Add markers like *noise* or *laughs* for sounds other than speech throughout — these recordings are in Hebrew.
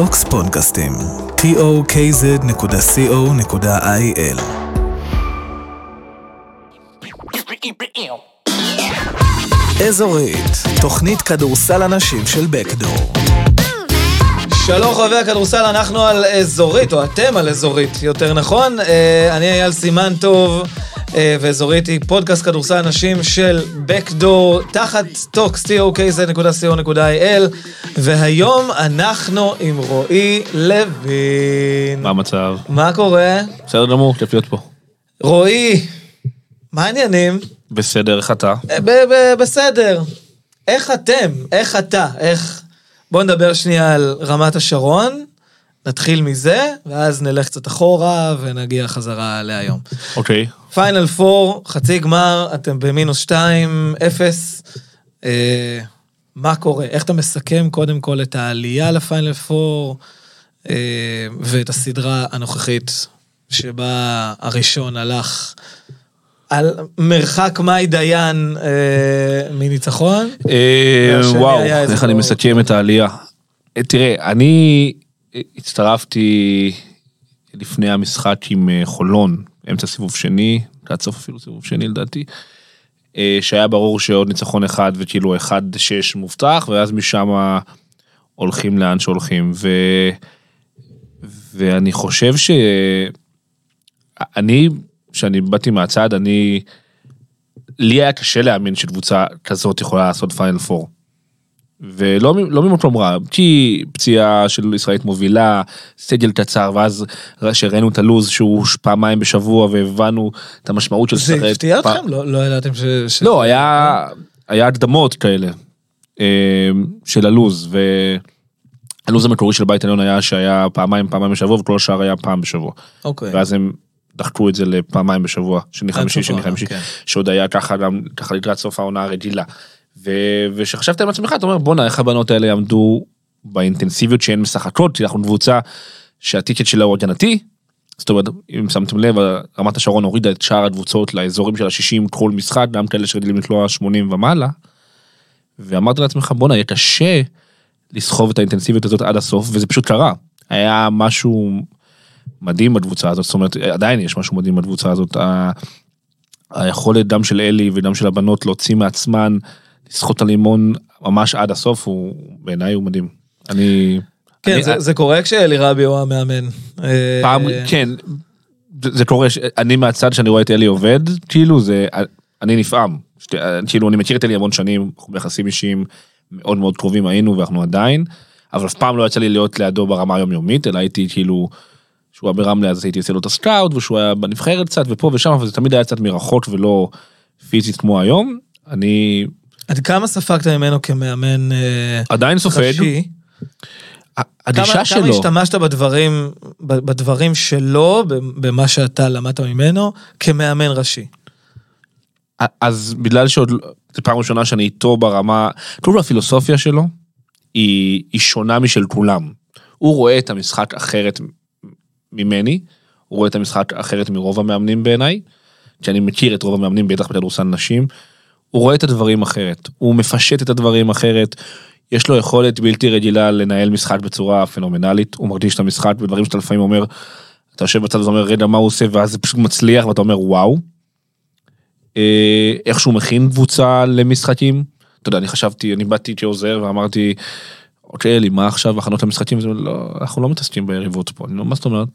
Tokz פודקאסטים, tokz.co.il אזורית, תוכנית כדורסל הנשים של בקדור. שלום חובבי הכדורסל, אנחנו על אזורית, או אתם על אזורית, יותר נכון. אה, אני אייל סימן טוב, ואזורית היא פודקאסט כדורסל נשים של בקדור, תחת Tokz, tokz.co.il, והיום אנחנו עם רועי לוין. מה המצב? מה קורה? בסדר גמור, כיף להיות פה. רועי, מה העניינים? בסדר, איך אתה? אה, בסדר. איך אתם? איך אתה? איך... בואו נדבר שנייה על רמת השרון, נתחיל מזה, ואז נלך קצת אחורה ונגיע חזרה להיום. אוקיי. פיינל פור, חצי גמר, אתם במינוס שתיים, אפס. אה, מה קורה? איך אתה מסכם קודם כל את העלייה לפיינל פור, אה, ואת הסדרה הנוכחית, שבה הראשון הלך על מרחק מאי דיין אה, מניצחון? אה, וואו, איך אני. מסכם את העלייה. אה, תראה, אני הצטרפתי לפני המשחק עם אה, חולון, אמצע סיבוב שני, עד סוף אפילו סיבוב שני לדעתי, אה, שהיה ברור שעוד ניצחון אחד וכאילו אחד שש מובטח, ואז משם הולכים לאן שהולכים. ו... ואני חושב ש... אני, כשאני באתי מהצד, אני... לי היה קשה להאמין שקבוצה כזאת יכולה לעשות פיינל פור. ולא לא ממקום רע, כי פציעה של ישראלית מובילה, סגל קצר, ואז שראינו את הלו"ז שהוא פעמיים בשבוע והבנו את המשמעות של זה לשחק הפתיע אתכם? לא לא ידעתם ש... ש- לא, היה, היה הקדמות כאלה אה, של הלו"ז, והלו"ז המקורי של בית עליון היה שהיה פעמיים פעמיים בשבוע וכל השאר היה פעם בשבוע. אוקיי. ואז הם דחקו את זה לפעמיים בשבוע, שני חמישי, שני חמישי, כן. שעוד היה ככה גם, ככה לקראת סוף העונה הרגילה. ושחשבת עם עצמך, אתה אומר בואנה איך הבנות האלה יעמדו באינטנסיביות שהן משחקות, כי אנחנו קבוצה שהטיקט שלה הוא הגנתי. זאת אומרת, אם שמתם לב, רמת השרון הורידה את שאר הקבוצות לאזורים של ה-60 כל משחק, גם כאלה שרגילים לקלוע 80 ומעלה. ואמרת לעצמך, בואנה, יהיה קשה לסחוב את האינטנסיביות הזאת עד הסוף, וזה פשוט קרה. היה משהו מדהים בקבוצה הזאת, זאת אומרת, עדיין יש משהו מדהים בקבוצה הזאת. היכולת גם של אלי וגם של הבנות להוציא מעצמן, לסחוט הלימון ממש עד הסוף, הוא בעיניי הוא מדהים. אני... כן, אני- זה- זה קורה כשאלי רבי הוא המאמן. אה, פעם, כן, זה זה קורה, אני מהצד שאני רואה את אלי עובד, כאילו זה, אני נפעם. שת- כאילו אני מכיר את אלי המון שנים, אנחנו ביחסים אישיים מאוד מאוד קרובים היינו ואנחנו עדיין, אבל אף פעם לא יצא לי להיות לידו ברמה היומיומית, אלא הייתי כאילו, שהוא היה ברמלה אז הייתי עושה לו את הסקאוט, ושהוא היה בנבחרת קצת ופה ושם, אבל זה תמיד היה קצת מרחוק ולא פיזית כמו היום. אני עד כמה ספגת ממנו כמאמן אה, עדיין סופג, ראשי? הגישה כמה- שלו, כמה השתמשת בדברים, בדברים שלו, במה שאתה למדת ממנו, כמאמן ראשי? אז בגלל שעוד, לא- זו פעם ראשונה שאני איתו ברמה, כל הפילוסופיה שלו היא, היא שונה משל כולם. הוא רואה את המשחק אחרת ממני, הוא רואה את המשחק אחרת מרוב המאמנים בעיניי, שאני מכיר את רוב המאמנים, בטח בכדורסל נשים, הוא רואה את הדברים אחרת, הוא מפשט את הדברים אחרת, יש לו יכולת בלתי רגילה לנהל משחק בצורה פנומנלית, הוא מרגיש את המשחק בדברים שאתה לפעמים אומר, אתה יושב בצד ואומר רגע מה הוא עושה ואז זה פשוט מצליח ואתה אומר וואו. אה, איך שהוא מכין קבוצה למשחקים. אתה יודע, אני חשבתי, אני באתי כעוזר ואמרתי, אוקיי, אלי, מה עכשיו הכנות למשחקים? לא, אנחנו לא מתעסקים ביריבות פה. אני לא, מה זאת אומרת?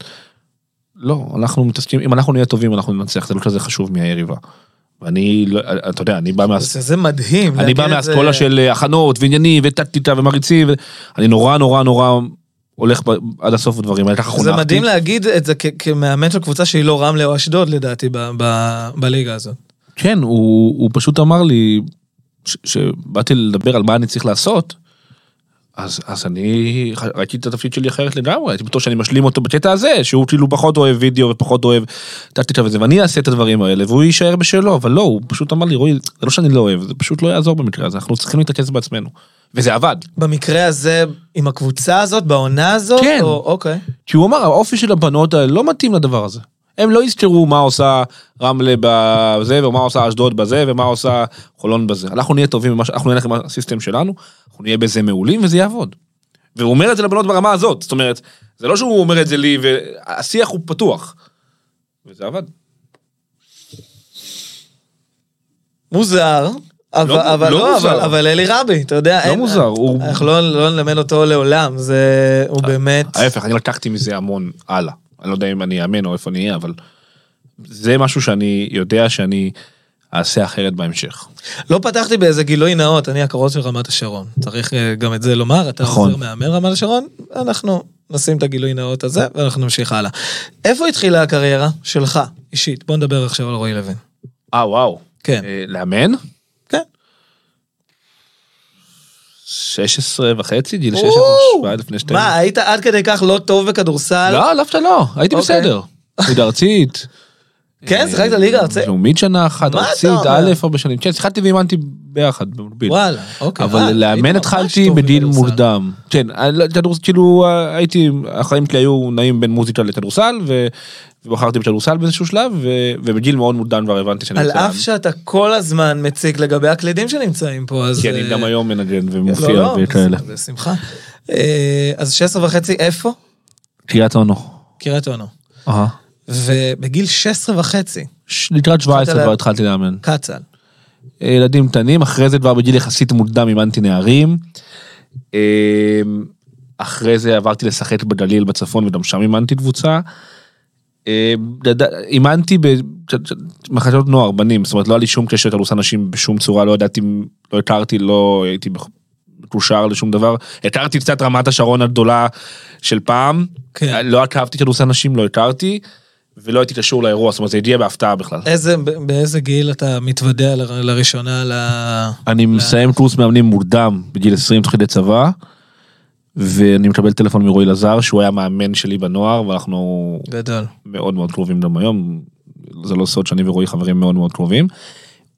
לא, אנחנו מתעסקים, אם אנחנו נהיה טובים אנחנו ננצח, זה לא כזה חשוב מי ואני, לא, אתה יודע, אני בא מה... זה זה מדהים. אני בא זה- מהאסכולה של אה, הכנות ועניינים וטקטיקה ומריצים, אני נורא נורא נורא הולך עד הסוף בדברים האלה, ככה זה חונכתי. מדהים להגיד את זה כמאמן של קבוצה שהיא לא רמלה או אשדוד לדעתי ב- ב- בליגה הזאת. כן, הוא, פשוט אמר לי, ש- שבאתי לדבר על מה אני צריך לעשות, אז, אז אני ראיתי את התפקיד שלי אחרת לגמרי, הייתי בטוח שאני משלים אותו בקטע הזה, שהוא כאילו פחות אוהב וידאו ופחות אוהב טקטיקה וזה, ואני אעשה את הדברים האלה, והוא יישאר בשלו, אבל לא, הוא פשוט אמר לי, רועי, זה לא שאני לא אוהב, זה פשוט לא יעזור במקרה הזה, אנחנו צריכים להתרכז בעצמנו. וזה עבד. במקרה הזה, עם הקבוצה הזאת, בעונה הזאת? כן. או, אוקיי. כי הוא אמר, האופי של הבנות האלה לא מתאים לדבר הזה. הם לא יזכרו מה עושה רמלה בזה, ומה עושה אשדוד בזה, ומה עושה חולון בזה. אנחנו נהיה טובים, אנחנו נלך עם הסיסטם שלנו, אנחנו נהיה בזה מעולים וזה יעבוד. והוא אומר את זה לבנות ברמה הזאת, זאת אומרת, זה לא שהוא אומר את זה לי, והשיח הוא פתוח. וזה עבד. מוזר. אבל, לא- אבל, לא לא. אבל, אבל אלי רבי, אתה יודע, לא מוזר, הוא- אנחנו לא, לא נלמד אותו לעולם, זה, הוא באמת, ההפך, אני לקחתי מזה המון הלאה. אני לא יודע אם אני אאמן או איפה אני אהיה, אבל זה משהו שאני יודע שאני אעשה אחרת בהמשך. לא פתחתי באיזה גילוי נאות, אני הכרוז של רמת השרון, צריך אה, גם את זה לומר, אתה נכון. עוזר מאמן רמת השרון, אנחנו נשים את הגילוי נאות הזה, ואנחנו נמשיך הלאה. איפה התחילה הקריירה שלך, אישית? בוא נדבר עכשיו על רועי לוין. אה, וואו. כן, אה, לאמן? כן. 16 וחצי, גיל 16, או! 17 לפני שתי... מה, היית עד כדי כך לא טוב בכדורסל? לא, דווקא לא, הייתי אוקיי. בסדר. ליגה ארצית. כן, שיחקת ליגה ארצית? לאומית שנה אחת, ארצית? א', ארבע שנים. כן, שיחקתי ואימנתי ביחד, במקביל. וואלה, אוקיי. אבל אה, לאמן התחלתי בגיל בכדורסל. מוקדם. כן, לא- כאילו אה, הייתי, החיים שלי היו נעים בין מוזיקה לכדורסל, ובחרתי בכדורסל באיזשהו שלב, ו- ובגיל מאוד מוקדם כבר הבנתי שאני על. אף שאתה כל הזמן מציק לגבי הקלידים שנמצאים פה, אז... כי אני אה, גם היום מנגן לא, ומופיע לא, וכאלה. זה- בשמחה. אה, אז 16 וחצי, איפה? קריית אונו. קריית אונו. ובגיל 16 וחצי, לקראת 17 לה- כבר התחלתי לאמן. קצ"ל. ילדים קטנים, אחרי זה כבר בגיל יחסית מוקדם אימנתי נערים. אמ, אחרי זה עברתי לשחק בגליל בצפון וגם שם אימנתי קבוצה. אימנתי במחלקות נוער, בנים, זאת אומרת לא היה לי שום קשר לכדורסל נשים בשום צורה, לא ידעתי, לא הכרתי, לא הייתי מקושר לשום דבר. הכרתי קצת רמת השרון הגדולה של פעם, כן. לא עקבתי כדורסל נשים, לא הכרתי, ולא הייתי קשור לאירוע, זאת אומרת זה הגיע בהפתעה בכלל. איזה, באיזה גיל אתה מתוודע ל- לראשונה ל... אני מסיים קורס מאמנים מוקדם בגיל 20 תוך כדי צבא. ואני מקבל טלפון מרועי לזר שהוא היה מאמן שלי בנוער ואנחנו גדול. מאוד מאוד קרובים גם היום. זה לא סוד שאני ורועי חברים מאוד מאוד קרובים.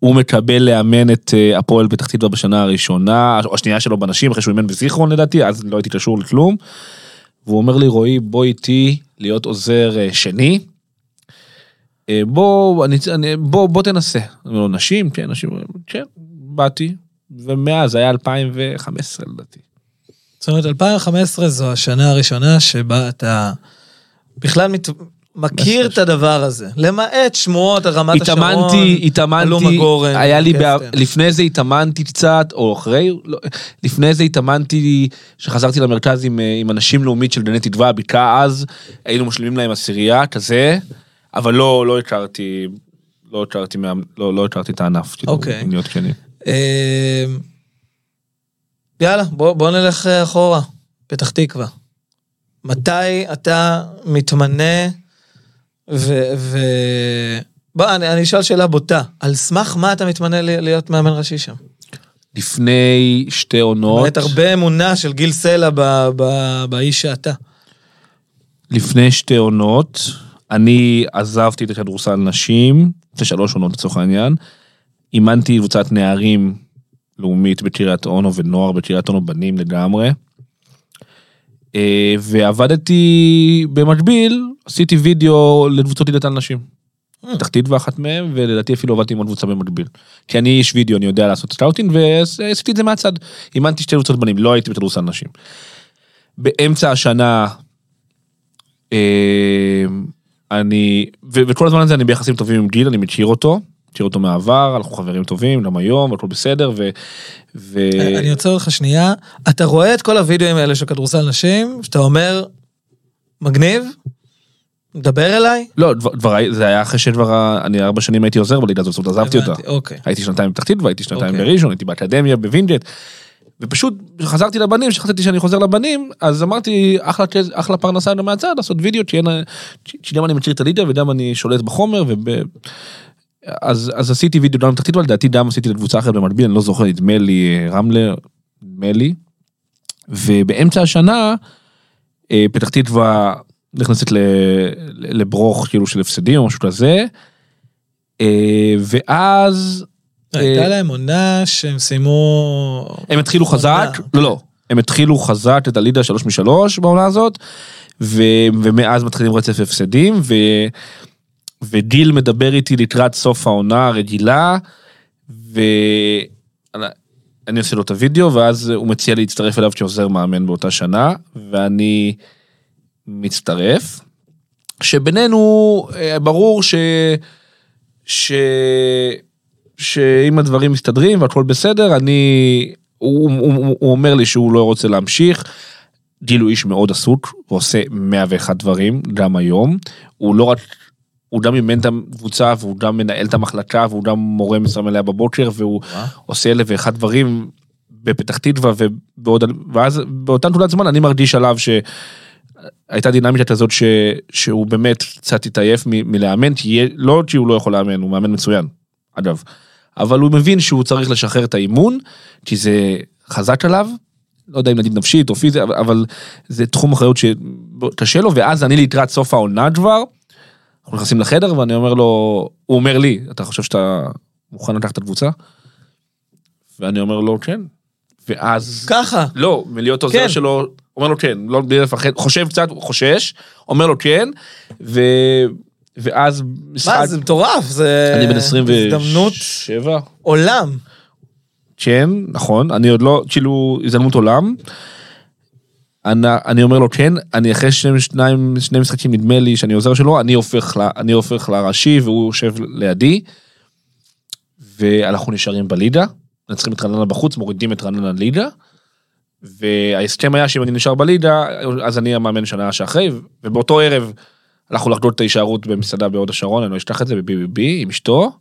הוא מקבל לאמן את אה, הפועל פתח תקווה בשנה הראשונה, או השנייה שלו בנשים, אחרי שהוא אימן בזיכרון לדעתי, אז לא הייתי קשור לכלום. והוא אומר לי, רועי, בוא איתי להיות עוזר אה, שני. אה, בוא, אני, אני, בוא, בוא תנסה. אומר לו, נשים? כן, נשים. כן, באתי. ומאז, היה 2015 לדעתי. זאת אומרת, 2015 זו השנה הראשונה שבה אתה בכלל מת... מכיר את הדבר הזה, למעט שמועות על רמת השרון, התאמנתי, הגורן, היה לי, בע- קסטן. לפני זה התאמנתי קצת, או אחרי, לא, לפני זה התאמנתי, שחזרתי למרכז עם, אה, עם אנשים לאומית של גני תקווה, הבקעה אז, היינו משלימים להם עשירייה, כזה, אבל לא, לא הכרתי, לא הכרתי, מה- לא, לא הכרתי את הענף, כאילו, אוקיי. אם להיות כנים. יאללה, בוא, בוא נלך אה, אחורה, פתח תקווה. מתי אתה מתמנה ו... ו... בוא, אני, אני אשאל שאלה בוטה. על סמך מה אתה מתמנה ל- להיות מאמן ראשי שם? לפני שתי עונות, באמת הרבה אמונה של גיל סלע ב- ב- באיש שאתה. לפני שתי עונות, אני עזבתי את הכדורסל נשים, לפני שלוש עונות לצורך העניין, אימנתי קבוצת נערים לאומית בקריית אונו ונוער בקריית אונו בנים לגמרי. אה, ועבדתי במקביל, עשיתי וידאו לקבוצות לידת על נשים. פתח תקווה אחת מהם, ולדעתי אפילו עבדתי עם עוד קבוצה במקביל. כי אני איש וידאו, אני יודע לעשות סקאוטינג, ועשיתי את זה מהצד. אימנתי שתי קבוצות בנים, לא הייתי בכדורסל נשים. באמצע השנה, אה, אני, ו- וכל הזמן הזה אני ביחסים טובים עם גיל, אני מכיר אותו, מכיר אותו מהעבר, אנחנו חברים טובים, גם היום, הכל בסדר, ו... ו... אני עוצר אותך שנייה. אתה רואה את כל הוידאוים האלה של כדורסל נשים, שאתה אומר, מגניב, מדבר אליי? לא, דבר, דבר, זה היה אחרי שכבר, ה- אני ארבע שנים הייתי עוזר בליגה הזאת, זאת אומרת, עזבתי אותה. אוקיי. הייתי שנתיים בפתח תקווה, הייתי שנתיים אוקיי. בראשון, הייתי באקדמיה, בווינג'ט. ופשוט כשחזרתי לבנים, כשחשבתי שאני חוזר לבנים, אז אמרתי, אחלה, אחלה פרנסה מהצד, לעשות וידאו, שגם אני מכיר את הליגה וגם אני שולט בחומר, וב... אז, אז עשיתי וידאו גם בפתח תקווה, לדעתי גם עשיתי לקבוצה אחרת במקביל, אני לא זוכר, נדמה לי אה, רמלה, נדמה לי. ובאמצע השנה, אה, פתח תקווה נכנסת לברוך כאילו של הפסדים או משהו כזה. אה, ואז הייתה אה, להם עונה שהם סיימו... הם התחילו חזק. לא לא, הם התחילו חזק את הלידה שלוש משלוש בעונה הזאת, ו, ומאז מתחילים רצף הפסדים, ו, וגיל מדבר איתי לקראת סוף העונה הרגילה, אני עושה לו את הוידאו, ואז הוא מציע להצטרף אליו כעוזר מאמן באותה שנה, ואני מצטרף. שבינינו, אה, ברור ש... ש... שאם הדברים מסתדרים והכל בסדר, אני... הוא, הוא, הוא, הוא אומר לי שהוא לא רוצה להמשיך. גיל הוא איש מאוד עסוק, הוא עושה 101 דברים, גם היום. הוא לא רק, הוא גם אימן את הקבוצה, והוא גם מנהל את המחלקה, והוא גם מורה מסיים עליה בבוקר, והוא עושה אלף ואחד דברים בפתח תקווה, ובעוד, ואז באותה נקודת זמן אני מרגיש עליו שהייתה דינמיקה כזאת ש, שהוא באמת קצת התעייף מ, מלאמן, כי יהיה, לא כי הוא לא יכול לאמן, הוא מאמן מצוין, אגב. אבל הוא מבין שהוא צריך לשחרר את האימון, כי זה חזק עליו, לא יודע אם נגיד נפשית או פיזית, אבל, זה תחום אחריות שקשה לו, ואז אני לקראת סוף העונה כבר, אנחנו נכנסים לחדר ואני אומר לו, הוא אומר לי, אתה חושב שאתה מוכן לקחת את הקבוצה? ואני אומר לו, כן. ואז... ככה. לא, מלהיות עוזר כן. שלו, אומר לו כן, לא בלי לפחד, חושב קצת, חושש, אומר לו כן, ו... ואז משחק... מה, זה מטורף, זה... אני בן 27. הזדמנות עולם. כן, נכון, אני עוד לא, כאילו, הזדמנות עולם. אני, אני אומר לו כן, אני אחרי שני, שניים, שני משחקים נדמה לי שאני עוזר שלו, אני הופך, ל, אני הופך לראשי והוא יושב לידי. ואנחנו נשארים בליגה, מנצחים את רעננה בחוץ, מורידים את רעננה ליגה. וההסכם היה שאם אני נשאר בליגה, אז אני המאמן שנה שאחרי, ובאותו ערב הלכנו לחגוג את ההישארות במסעדה בהוד השרון, אני לא אשכח את זה, ב-BBB עם אשתו,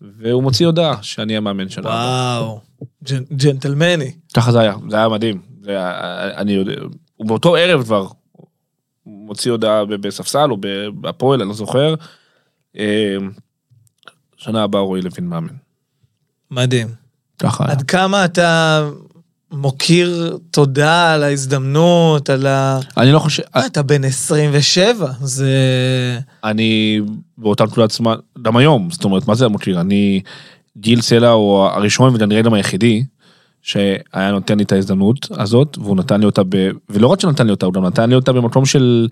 והוא מוציא הודעה שאני המאמן. הבאה. וואו, ג'נ- ג'נטלמני. ככה זה היה, זה היה מדהים. זה היה, אני יודע, הוא באותו ערב כבר, מוציא הודעה בספסל או בהפועל, אני לא זוכר. אה, שנה הבאה רועי לוין מאמן. מדהים. ככה היה. עד כמה אתה מוקיר תודה על ההזדמנות, על ה... אני לא חושב, מה, אתה בן 27, זה... אני באותה נקודת זמן, גם היום, זאת אומרת, מה זה המוקיר? אני, גיל סלע הוא הראשון וכנראה גם היחידי, שהיה נותן לי את ההזדמנות הזאת, והוא נתן לי אותה ב... ולא רק שנתן לי אותה, הוא גם נתן לי אותה במקום של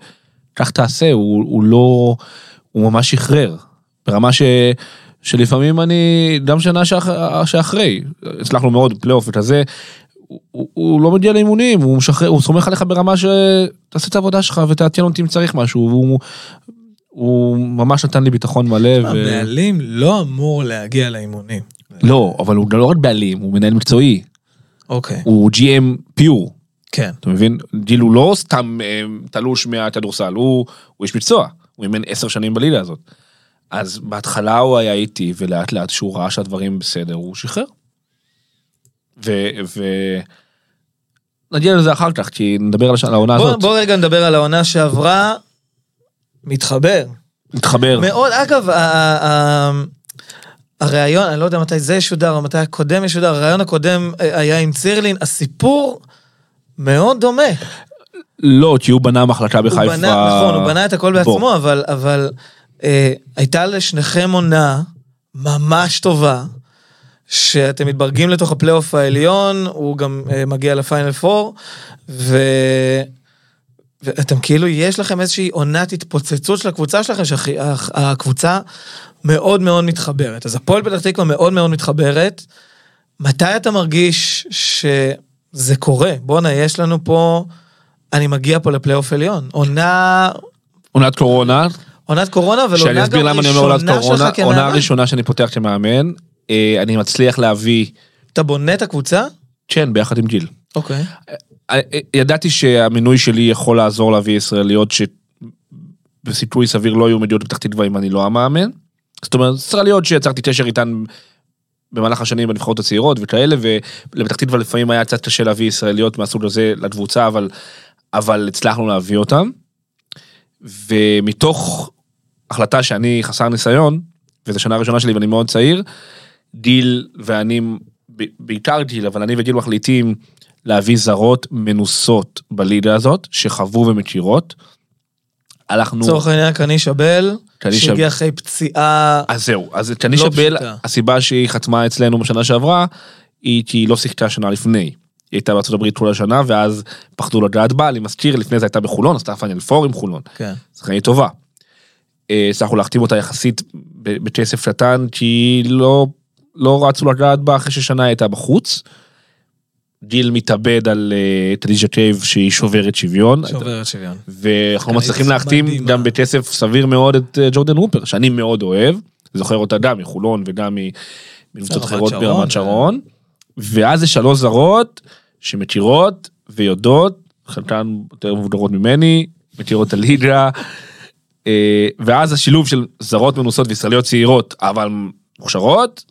כך תעשה, הוא, הוא לא... הוא ממש שחרר. ברמה ש... שלפעמים אני, גם שנה שאח... שאחרי, הצלחנו מאוד פלייאוף וכזה, הוא, הוא, הוא לא מגיע לאימונים, הוא משחרר, הוא סומך עליך ברמה שתעשה את העבודה שלך ותעדכן אותי אם צריך משהו, והוא הוא ממש נתן לי ביטחון מלא. ו... הבעלים לא אמור להגיע לאימונים. לא, אבל הוא לא רק בעלים, הוא מנהל מקצועי, אוקיי, הוא GM פיור, כן. אתה מבין? גיל הוא לא סתם אה, תלוש מהכדורסל, הוא, הוא איש מקצוע, הוא אימן עשר שנים בליגה הזאת. אז בהתחלה הוא היה איתי, ולאט לאט שהוא ראה שהדברים בסדר, הוא שחרר. ו... ו... נגיע לזה אחר כך, כי נדבר על העונה הזאת. בוא רגע נדבר על העונה שעברה. מתחבר. נתחבר. מאוד, אגב, ה- ה- הראיון, אני לא יודע מתי זה ישודר או מתי הקודם ישודר, הראיון הקודם אה, היה עם צירלין, הסיפור מאוד דומה. לא, כי הוא בנה מחלקה בחיפה. הוא בנה, נכון, הוא בנה את הכל. בעצמו, אבל, אבל אה, הייתה לשניכם עונה ממש טובה, שאתם מתברגים לתוך הפלייאוף העליון, הוא גם אה, מגיע לפיינל פור, ו... ואתם כאילו, יש לכם איזושהי עונת התפוצצות של הקבוצה שלכם, שהקבוצה מאוד מאוד מתחברת. אז הפועל פתח תקווה מאוד מאוד מתחברת. מתי אתה מרגיש שזה קורה? בואנה, יש לנו פה, אני מגיע פה לפלייאוף עליון. עונה, עונת קורונה, עונת קורונה, אבל שאני עונה אסביר גם למה אני אומר עונת ראשונה קורונה, שלך עונה כמאמן. ראשונה שאני פותח כמאמן, אני מצליח להביא, אתה בונה את הקבוצה? כן, ביחד עם גיל. אוקיי. אה, אה, ידעתי שהמינוי שלי יכול לעזור להביא ישראליות שבסיכוי סביר לא יהיו מגיעות לפתח תקווה אם אני לא המאמן. זאת אומרת, ישראליות שיצרתי קשר איתן במהלך השנים בנבחרות הצעירות וכאלה, ולפתח תקווה לפעמים היה קצת קשה להביא ישראליות מהסוג הזה לקבוצה, אבל, אבל הצלחנו להביא אותן. ומתוך החלטה שאני חסר ניסיון, וזו שנה ראשונה שלי ואני מאוד צעיר, גיל ואני, בעיקר גיל, אבל אני וגיל מחליטים להביא זרות מנוסות בליגה הזאת, שחוו ומכירות. הלכנו... לצורך העניין קניש אבל, קניש שהגיע אחרי פציעה, אז זהו, אז את קנישה לא בל, פשוטה. הסיבה שהיא חתמה אצלנו בשנה שעברה, היא כי היא לא שיחקה שנה לפני. היא הייתה בארצות הברית כל השנה, ואז פחדו לגעת בה, אני מזכיר, לפני זה הייתה בחולון, עשתה פיינל פור עם חולון. כן. שחקנית טובה. אה, הצלחנו להחתים אותה יחסית בכסף קטן, כי לא, לא רצו לגעת בה אחרי ששנה הייתה בחוץ. גיל מתאבד על אה, טדיג'ה קייב שהיא שוברת שוויון. שובר שוויון. ואנחנו מצליחים להחתים מדהימה. גם בכסף סביר מאוד את אה, ג'ורדן רופר, שאני מאוד אוהב, זוכר אותה גם מחולון וגם מ- מקבוצות רמת אחרות ברמת שרון. ואז זה שלוש זרות שמכירות ויודעות, חלקן יותר מבוגרות ממני, מכירות את הליגה. אה, ואז השילוב של זרות מנוסות וישראליות צעירות, אבל מוכשרות,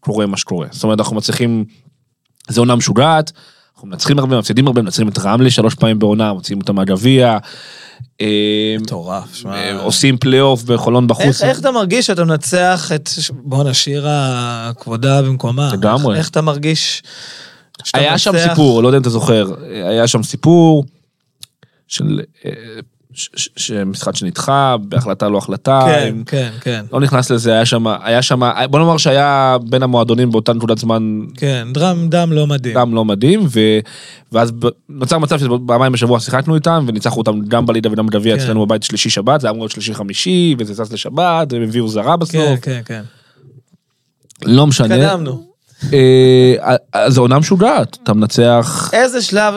קורה מה שקורה. זאת אומרת, אנחנו מצליחים, זו עונה משוגעת, אנחנו מנצחים הרבה, מפסידים הרבה, מנצחים את רמלה שלוש פעמים בעונה, מוציאים אותם מהגביע. אה, מטורף, שמע. אה, עושים פלייאוף בחולון בחוץ. איך, איך אתה מרגיש שאתה מנצח את... בוא נשאיר כבודה במקומה. לגמרי. איך, איך אתה מרגיש שאתה היה שם? סיפור, לא יודע אם אתה זוכר, היה שם סיפור של אה, שמשחק שנדחה בהחלטה לא החלטה. כן, עם- כן, כן. לא נכנס לזה, היה שם, היה שם, בוא נאמר שהיה בין המועדונים באותה נקודת זמן כן, דרם דם לא מדהים. דם לא מדהים, ו... ואז נוצר מצב שפעמיים בשבוע שיחקנו איתם, וניצחנו אותם גם בליגה וגם בגביע כן. אצלנו בבית שלישי שבת, זה היה אמור להיות שלישי חמישי, וזה זז לשבת, והם הביאו זרה כן, בסוף, כן, כן. לא משנה. התקדמנו. אה, אז זו עונה משוגעת, אתה מנצח, איזה שלב.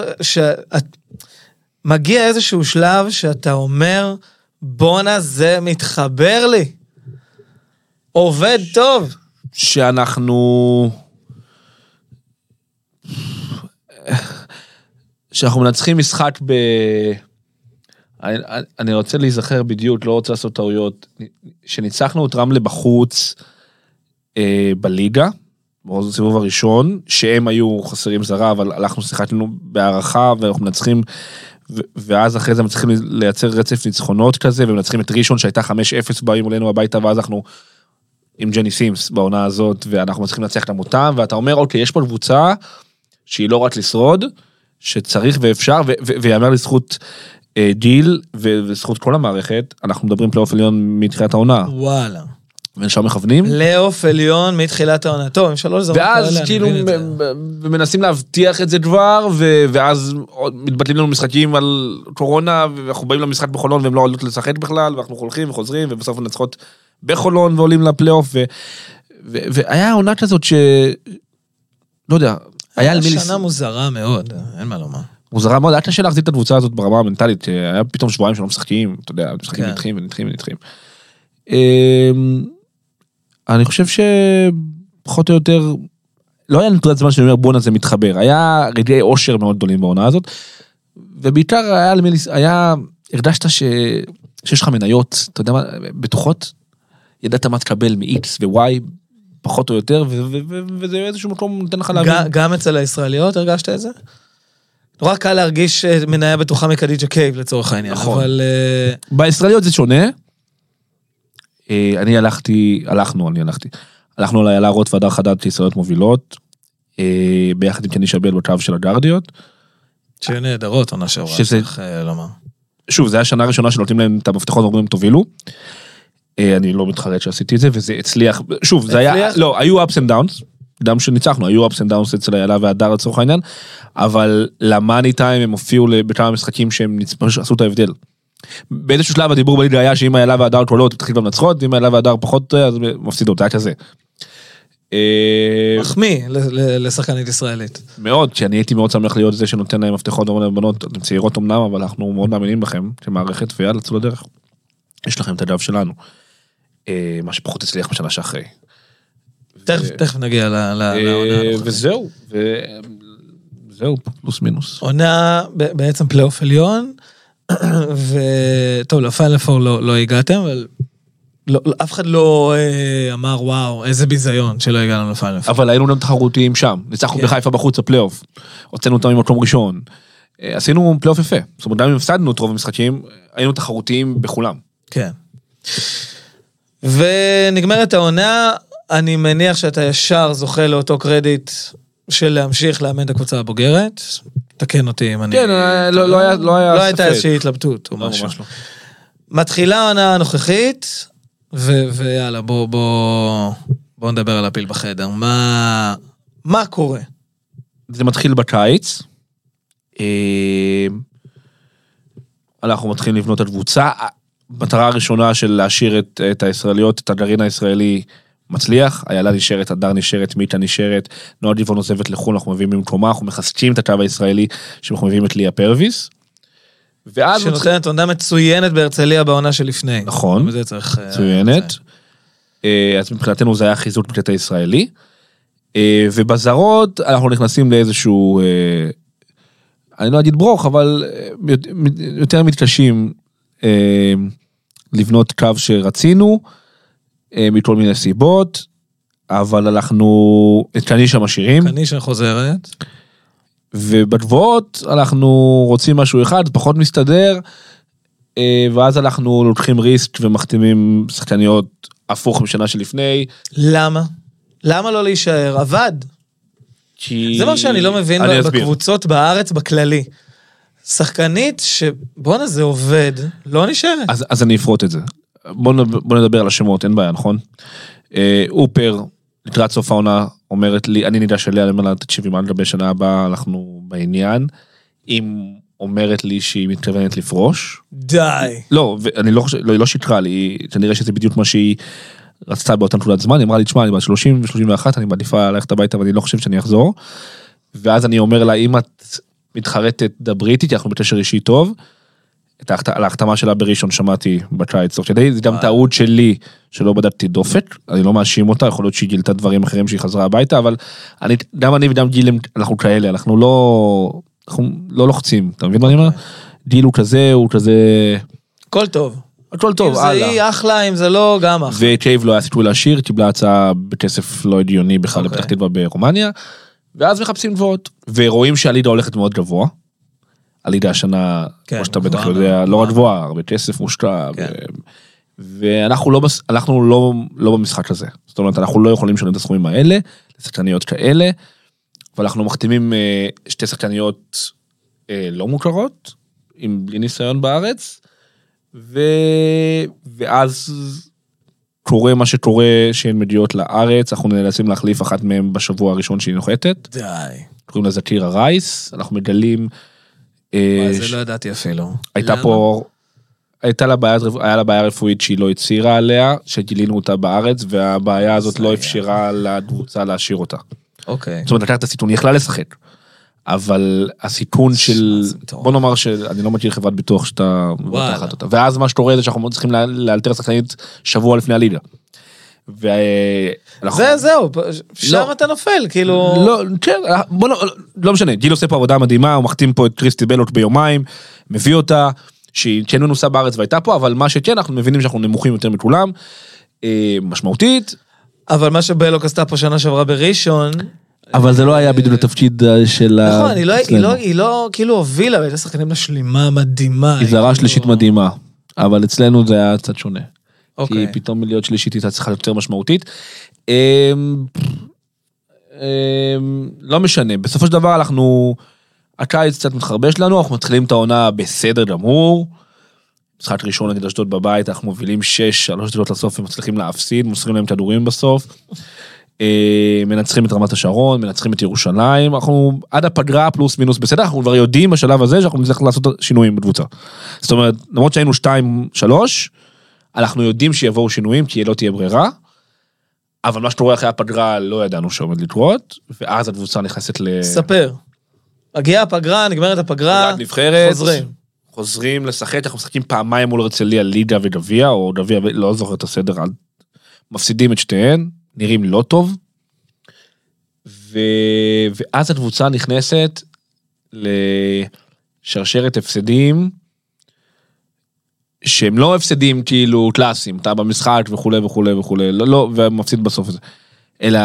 מגיע איזשהו שלב שאתה אומר, בואנה זה מתחבר לי. עובד טוב. שאנחנו... שאנחנו מנצחים משחק ב... אני, אני רוצה להיזכר בדיוק, לא רוצה לעשות טעויות. שניצחנו את רמלה בחוץ אה, בליגה, בסיבוב הראשון, שהם היו חסרים זרה, אבל הלכנו, שיחקנו בהערכה ואנחנו מנצחים, ואז אחרי זה מצליחים לייצר רצף ניצחונות כזה, ומנצחים את ראשון שהייתה 5-0 באים אלינו הביתה, ואז אנחנו עם ג'ני סימס בעונה הזאת, ואנחנו מצליחים לנצח גם אותם, ואתה אומר, אוקיי, יש פה קבוצה שהיא לא רק לשרוד, שצריך ואפשר, ויאמר לזכות אה, גיל ו- וזכות כל המערכת, אנחנו מדברים פלייאוף עליון מתחילת העונה, וואלה. ולשם מכוונים. פלייאוף עליון מתחילת העונה. טוב, עם שלוש זרות כאלה, ואז אני כאילו מנסים להבטיח את זה כבר, ו- ואז מתבטלים לנו משחקים על קורונה, ואנחנו באים למשחק בחולון והם לא עולות לשחק בכלל, ואנחנו הולכים וחוזרים, ובסוף מנצחות בחולון ועולים לפלייאוף, ו- ו- והיה עונה כזאת ש... לא יודע, היה על מי... שנה מוזרה מאוד, אין מה לומר. מוזרה מאוד, היה קשה להחזיק את הקבוצה הזאת ברמה המנטלית, היה פתאום שבועיים שלא משחקים, אתה יודע, משחקים כן. נדחים ונדחים ונדחים. אני חושב שפחות או יותר, לא היה נקודת זמן שאני אומר בואנה זה מתחבר, היה רגעי אושר מאוד גדולים בעונה הזאת, ובעיקר היה היה, הרגשת ש... שיש לך מניות, אתה יודע מה, בטוחות, ידעת מה תקבל מ-X ו-Y, פחות או יותר, ו- ו- ו- וזה איזשהו מקום נותן לך להבין. גם אצל הישראליות הרגשת את זה? נורא קל להרגיש אה, מניה בטוחה מקדיג'ה קייב לצורך העניין, נכון. אבל אה, בישראליות זה שונה. אה, אני הלכתי, הלכנו, אני הלכתי. הלכנו על איילה רוט והדר חדד כישראליות מובילות, אה, ביחד עם קני שבל בקו של הגרדיות. שהיו נהדרות עונה שעברה, שזה- צריך אה, לומר. שוב, זו הייתה השנה הראשונה שנותנים להם את המפתחות ואומרים תובילו. אני לא מתחרט שעשיתי את זה, וזה הצליח, שוב, זה היה? לא, היו ups and downs, גם שניצחנו, היו ups and downs אצל איילה והדר לצורך העניין, אבל למאני טיים הם הופיעו בכמה משחקים שהם עשו את ההבדל. באיזשהו שלב הדיבור בליגה היה שאם איילה והדר קולות, תתחיל במנצחות, ואם איילה והדר פחות, אז מפסידות, זה היה כזה. אה, מחמיא לשחקנית ישראלית. מאוד, כי אני הייתי מאוד שמח להיות זה שנותן להם מפתחות ואומר להם בנות, אתן צעירות אמנם, אבל אנחנו מאוד מאמינים בכם כמערכת, ויאללה, צאו לדרך. יש לכם את הגב שלנו. אה, מה שפחות הצליח בשנה שאחרי. תכף נגיע לעונה אה. וזהו, וזהו, פלוס מינוס. עונה בעצם פלייאוף עליון, וטוב, לפיינל פור לא לא הגעתם, אבל לא- אף אחד לא אה, אמר וואו, איזה ביזיון שלא הגענו לפיינל פור. אבל היינו גם תחרותיים שם, ניצחנו כן. בחיפה בחוץ בפלייאוף, הוצאנו אותם ממקום ראשון. אה, עשינו פלייאוף יפה, זאת אומרת גם אם הפסדנו את רוב המשחקים, היינו תחרותיים בכולם. כן. ונגמרת העונה, אני מניח שאתה ישר זוכה לאותו קרדיט של להמשיך לאמן את הקבוצה הבוגרת. תקן אותי אם אני... כן, אה, לא- לא היה- לא היה לא הייתה. איזושהי התלבטות או לא, משהו. ממש לא. מתחילה העונה הנוכחית, ו- ויאללה, בוא, בוא, בוא נדבר על הפיל בחדר. מה, מה קורה? זה מתחיל בקיץ. אה, אנחנו מתחילים לבנות את הקבוצה. המטרה הראשונה של להשאיר את, את הישראליות, את הגרעין הישראלי מצליח, איילה נשארת, הדר נשארת, מיטה נשארת, נועה דיבון עוזבת לחו"ל, אנחנו מביאים במקומה, אנחנו מחזקים את הקו הישראלי, שאנחנו מביאים את ליה פרוויס. ואז... שנותנת עונה מצוינת בהרצליה בעונה שלפני. נכון. אה, מצוינת. אה, אז מבחינתנו זה היה חיזוק בקטע הישראלי. אה, ובזרות אנחנו נכנסים לאיזשהו, אני לא אגיד ברוך, אבל יותר מתקשים לבנות קו שרצינו, מכל מיני סיבות, אבל אנחנו את קנישה משאירים, קנישה חוזרת. ובגבוהות אנחנו רוצים משהו אחד, פחות מסתדר, אה, ואז אנחנו לוקחים ריסק ומחתימים שחקניות הפוך משנה שלפני. למה? למה לא להישאר? עבד. כי... זה מה שאני לא מבין אני אסביר. בקבוצות בארץ בכללי. שחקנית שבואנה זה עובד, לא נשארת. אז, אז אני אפרוט את זה. בוא, נדבר על השמות, אין בעיה, נכון? אה, אופר, לקראת סוף העונה, אומרת לי, אני ניגש אליה, אני אומר לה, תקשיבי, מה לגבי שנה הבאה, אנחנו בעניין. היא אומרת לי שהיא מתכוונת לפרוש. די. לא, ואני לא חושב, לא, היא לא שיקרה לי, כנראה שזה בדיוק מה שהיא רצתה באותה נקודת זמן, היא אמרה לי, תשמע, אני בת 30 ו-31, אני מעדיפה ללכת הביתה ואני לא חושב שאני אחזור. ואז אני אומר לה, אם את מתחרטת, דברי איתי, כי אנחנו בקשר אישי טוב. על ההחתמה שלה בראשון שמעתי בקיץ תוך כדי, זה גם וואי. טעות שלי שלא בדקתי דופק, אני לא מאשים אותה, יכול להיות שהיא גילתה דברים אחרים שהיא חזרה הביתה, אבל אני, גם אני וגם גיל אנחנו כאלה, אנחנו לא, אנחנו לא לוחצים, אתה מבין מה אני אומר? גיל הוא כזה, הוא כזה, הכל טוב. הכל טוב, אם זה הלאה. היא אחלה, אם זה לא, גם אחלה. וקייב לא היה סיכוי לשיר, קיבלה הצעה בכסף לא הגיוני בכלל אוקיי. לפתח תקווה ברומניה, ואז מחפשים גבוהות, ורואים שהליגה הולכת מאוד גבוה. הליגה השנה, כן, כמו שאתה בטח יודע, לא רק גבוהה. הרבה כסף מושקע, כן. ו- ואנחנו לא, אנחנו לא, לא במשחק הזה. זאת אומרת, אנחנו לא יכולים לשלם את הסכומים האלה, לשחקניות כאלה, ואנחנו מחתימים אה, שתי שחקניות אה, לא מוכרות, עם בלי ניסיון בארץ, ו... ואז קורה מה שקורה שהן מגיעות לארץ, אנחנו נאלצים להחליף אחת מהן בשבוע הראשון שהיא נוחתת, די. קוראים לה זקירה רייס, אנחנו מגלים... אה, זה לא ידעתי אפילו. הייתה? פה, הייתה לה בעיה, היה לה בעיה רפואית שהיא לא הצהירה עליה, שגילינו אותה בארץ, והבעיה הזאת לא. אפשרה לקבוצה להשאיר אותה. אוקיי. זאת אומרת, לקחת את הסיכון, היא יכלה לשחק. אבל הסיכון של. בוא נאמר שאני לא מכיר חברת ביטוח שאתה. מבטחת אותה. ואז מה שקורה זה שאנחנו צריכים לאלתר שחקנית שבוע לפני הליגה. ואנחנו... זה זהו, שם לא. אתה נופל, כאילו... לא, כן, בוא לא, לא משנה, גיל עושה פה עבודה מדהימה, הוא מחתים פה את קריסטי בלוט ביומיים, מביא אותה, שהיא כן מנוסה בארץ והייתה פה, אבל מה שכן, אנחנו מבינים שאנחנו נמוכים יותר מכולם, אה, משמעותית, אבל מה שבלוק עשתה פה שנה שעברה בראשון, אבל זה לא היה בדיוק התפקיד של ה... נכון, היא לא-. לא- היא לא כאילו הובילה, והייתה שחקנים משלימה מדהימה. היא זרה כאילו- שלישית מדהימה, אבל אצלנו זה היה קצת שונה. אוקיי. כי פתאום להיות שלישית הייתה צריכה להיות יותר משמעותית. אמ, אמ, לא משנה, בסופו של דבר אנחנו, הקיץ קצת מתחרבש לנו, אנחנו מתחילים את העונה בסדר גמור. משחק ראשון נגד אשדוד בבית, אנחנו מובילים 6, 3 דקות לסוף ומצליחים להפסיד, מוסרים להם כדורים בסוף. אה, מנצחים את רמת השרון, מנצחים את ירושלים, אנחנו עד הפגרה פלוס מינוס בסדר, אנחנו כבר יודעים בשלב הזה שאנחנו נצטרך לעשות שינויים בקבוצה. זאת אומרת, למרות שהיינו 2-3, אנחנו יודעים שיבואו שינויים כי לא תהיה ברירה, אבל מה שאתה רואה אחרי הפגרה לא ידענו שעומד לקרות, ואז הקבוצה נכנסת ל... ספר. מגיעה הפגרה, נגמרת הפגרה, נבחרת, חוזרים. חוזרים לשחק, אנחנו משחקים פעמיים מול הרצליה ליגה וגביע, או גביע, לא זוכר את הסדר, מפסידים את שתיהן, נראים לא טוב. ו... ואז הקבוצה נכנסת לשרשרת הפסדים, שהם לא הפסדים כאילו קלאסיים, אתה במשחק וכולי וכולי וכולי, לא, לא, ומפסיד בסוף הזה, אלא